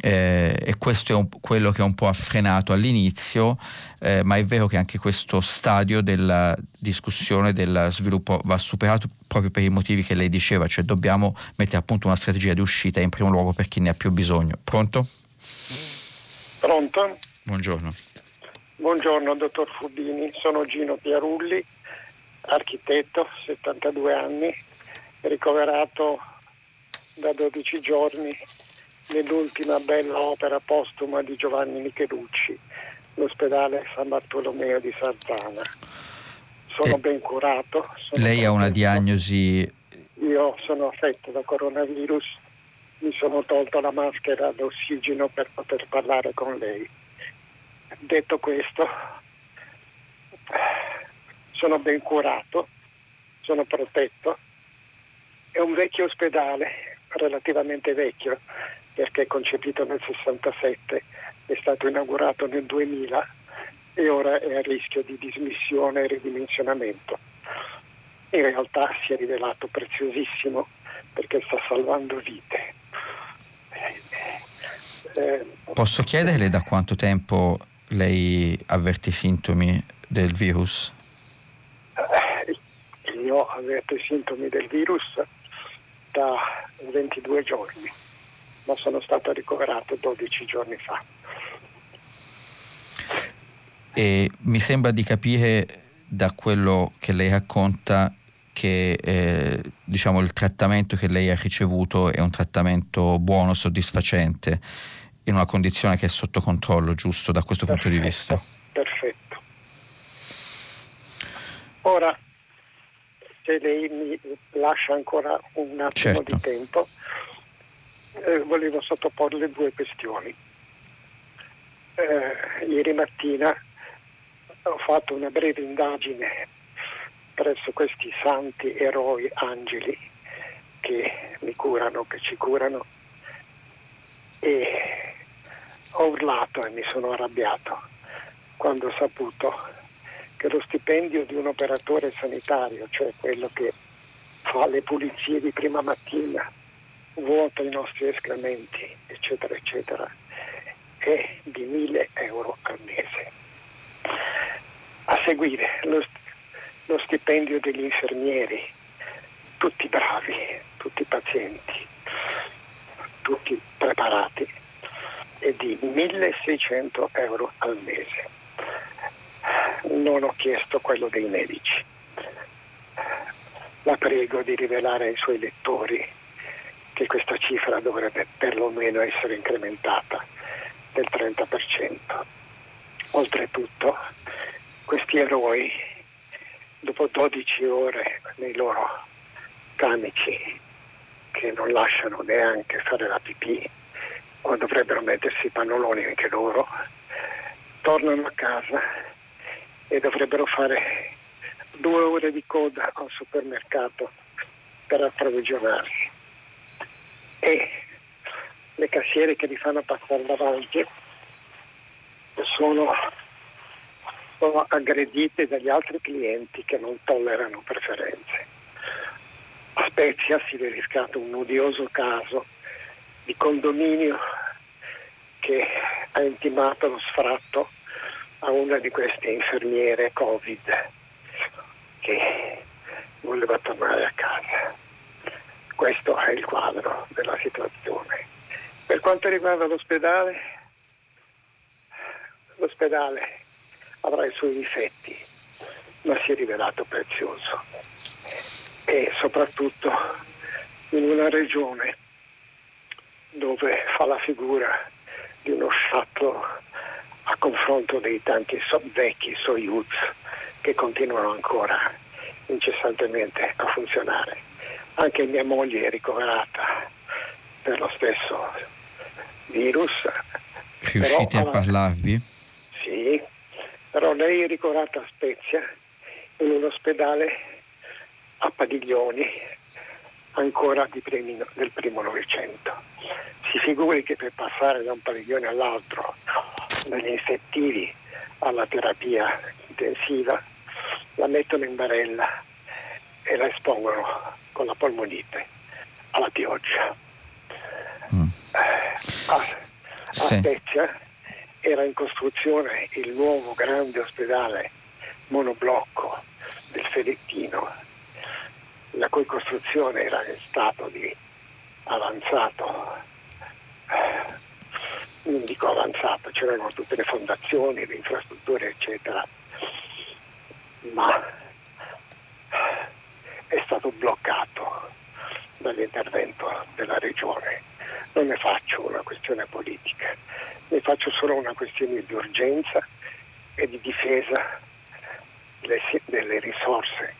Eh, e questo è un, quello che un po' ha frenato all'inizio, eh, ma è vero che anche questo stadio della discussione del sviluppo va superato proprio per i motivi che lei diceva, cioè dobbiamo mettere a punto una strategia di uscita in primo luogo per chi ne ha più bisogno. Pronto? Pronto? Buongiorno. Buongiorno dottor Fubini, sono Gino Piarulli, architetto, 72 anni, ricoverato da 12 giorni nell'ultima bella opera postuma di Giovanni Michelucci, l'ospedale San Bartolomeo di Sarzana. Sono eh, ben curato. Sono lei ha una diagnosi? Io sono affetto da coronavirus, mi sono tolto la maschera d'ossigeno per poter parlare con lei. Detto questo, sono ben curato, sono protetto. È un vecchio ospedale, relativamente vecchio, perché è concepito nel 67, è stato inaugurato nel 2000 e ora è a rischio di dismissione e ridimensionamento. In realtà si è rivelato preziosissimo perché sta salvando vite. Eh, Posso chiederle da quanto tempo lei avverte i sintomi del virus? Eh, io avverto i sintomi del virus da 22 giorni, ma sono stato ricoverato 12 giorni fa. E mi sembra di capire da quello che lei racconta che eh, diciamo, il trattamento che lei ha ricevuto è un trattamento buono, soddisfacente, in una condizione che è sotto controllo, giusto da questo perfetto, punto di vista? Perfetto. Ora, se lei mi lascia ancora un attimo certo. di tempo, eh, volevo sottoporle due questioni. Eh, ieri mattina ho fatto una breve indagine presso questi santi eroi angeli che mi curano, che ci curano e ho urlato e mi sono arrabbiato quando ho saputo che lo stipendio di un operatore sanitario, cioè quello che fa le pulizie di prima mattina, vuota i nostri escrementi, eccetera, eccetera, è di 1000 euro al mese. A seguire lo, lo stipendio degli infermieri, tutti bravi, tutti pazienti, tutti preparati, è di 1600 euro al mese. Non ho chiesto quello dei medici. La prego di rivelare ai suoi lettori che questa cifra dovrebbe perlomeno essere incrementata del 30%. Oltretutto, questi eroi dopo 12 ore nei loro camici che non lasciano neanche fare la pipì, quando dovrebbero mettersi i pannoloni anche loro, tornano a casa e dovrebbero fare due ore di coda al supermercato per approvvigionarsi. E le cassiere che li fanno passare davanti sono sono aggredite dagli altri clienti che non tollerano preferenze. A Spezia si è verificato un odioso caso di condominio che ha intimato lo sfratto a una di queste infermiere Covid che voleva tornare a casa. Questo è il quadro della situazione. Per quanto riguarda l'ospedale, l'ospedale avrà i suoi difetti, ma si è rivelato prezioso. E soprattutto in una regione dove fa la figura di uno shuttle a confronto dei tanti so- vecchi Soyuz che continuano ancora incessantemente a funzionare. Anche mia moglie è ricoverata per lo stesso virus. Riuscite a parlarvi? Sì, però lei è ricorata a Spezia in un ospedale a padiglioni ancora primi, del primo Novecento. Si figuri che per passare da un padiglione all'altro, dagli infettivi alla terapia intensiva, la mettono in barella e la espongono con la polmonite alla pioggia. Mm. A, a sì. Spezia era in costruzione il nuovo grande ospedale monoblocco del Fedettino, la cui costruzione era in stato di avanzato, non dico avanzato, c'erano tutte le fondazioni, le infrastrutture, eccetera, ma è stato bloccato dall'intervento della regione. Non ne faccio una questione politica, ne faccio solo una questione di urgenza e di difesa delle risorse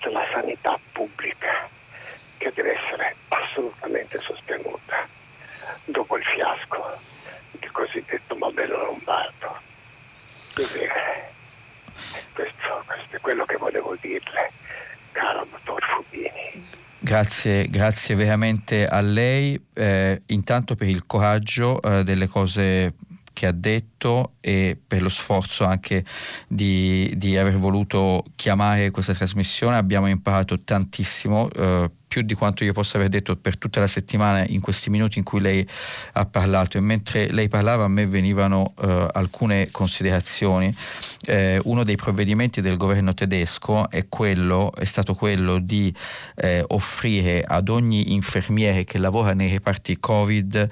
della sanità pubblica che deve essere assolutamente sostenuta dopo il fiasco del cosiddetto modello lombardo. Quindi questo, questo è quello che dirle, caro dottor Fubini. Grazie, grazie veramente a lei, eh, intanto per il coraggio eh, delle cose che ha detto e per lo sforzo anche di, di aver voluto chiamare questa trasmissione. Abbiamo imparato tantissimo. Eh, più di quanto io possa aver detto per tutta la settimana in questi minuti in cui lei ha parlato e mentre lei parlava a me venivano eh, alcune considerazioni. Eh, uno dei provvedimenti del governo tedesco è, quello, è stato quello di eh, offrire ad ogni infermiere che lavora nei reparti Covid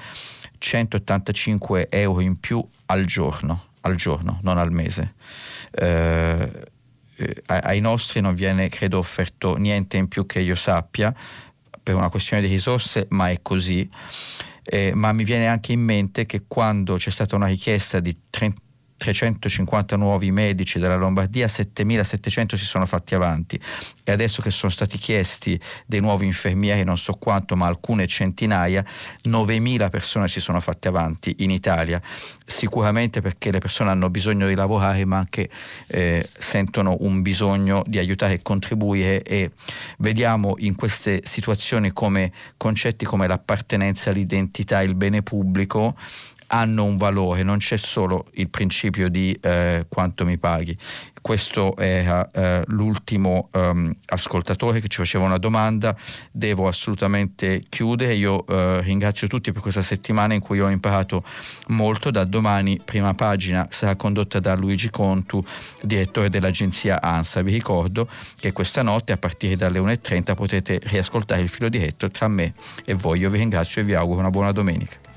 185 euro in più al giorno, al giorno non al mese. Eh, eh, ai nostri non viene credo offerto niente in più che io sappia per una questione di risorse, ma è così. Eh, ma mi viene anche in mente che quando c'è stata una richiesta di 30 350 nuovi medici della Lombardia, 7.700 si sono fatti avanti. E adesso che sono stati chiesti dei nuovi infermieri, non so quanto, ma alcune centinaia, 9.000 persone si sono fatte avanti in Italia, sicuramente perché le persone hanno bisogno di lavorare ma anche eh, sentono un bisogno di aiutare e contribuire. E vediamo in queste situazioni come concetti come l'appartenenza, l'identità, il bene pubblico hanno un valore, non c'è solo il principio di eh, quanto mi paghi. Questo era eh, l'ultimo um, ascoltatore che ci faceva una domanda, devo assolutamente chiudere, io eh, ringrazio tutti per questa settimana in cui ho imparato molto, da domani prima pagina sarà condotta da Luigi Contu, direttore dell'agenzia ANSA, vi ricordo che questa notte a partire dalle 1.30 potete riascoltare il filo diretto tra me e voi, io vi ringrazio e vi auguro una buona domenica.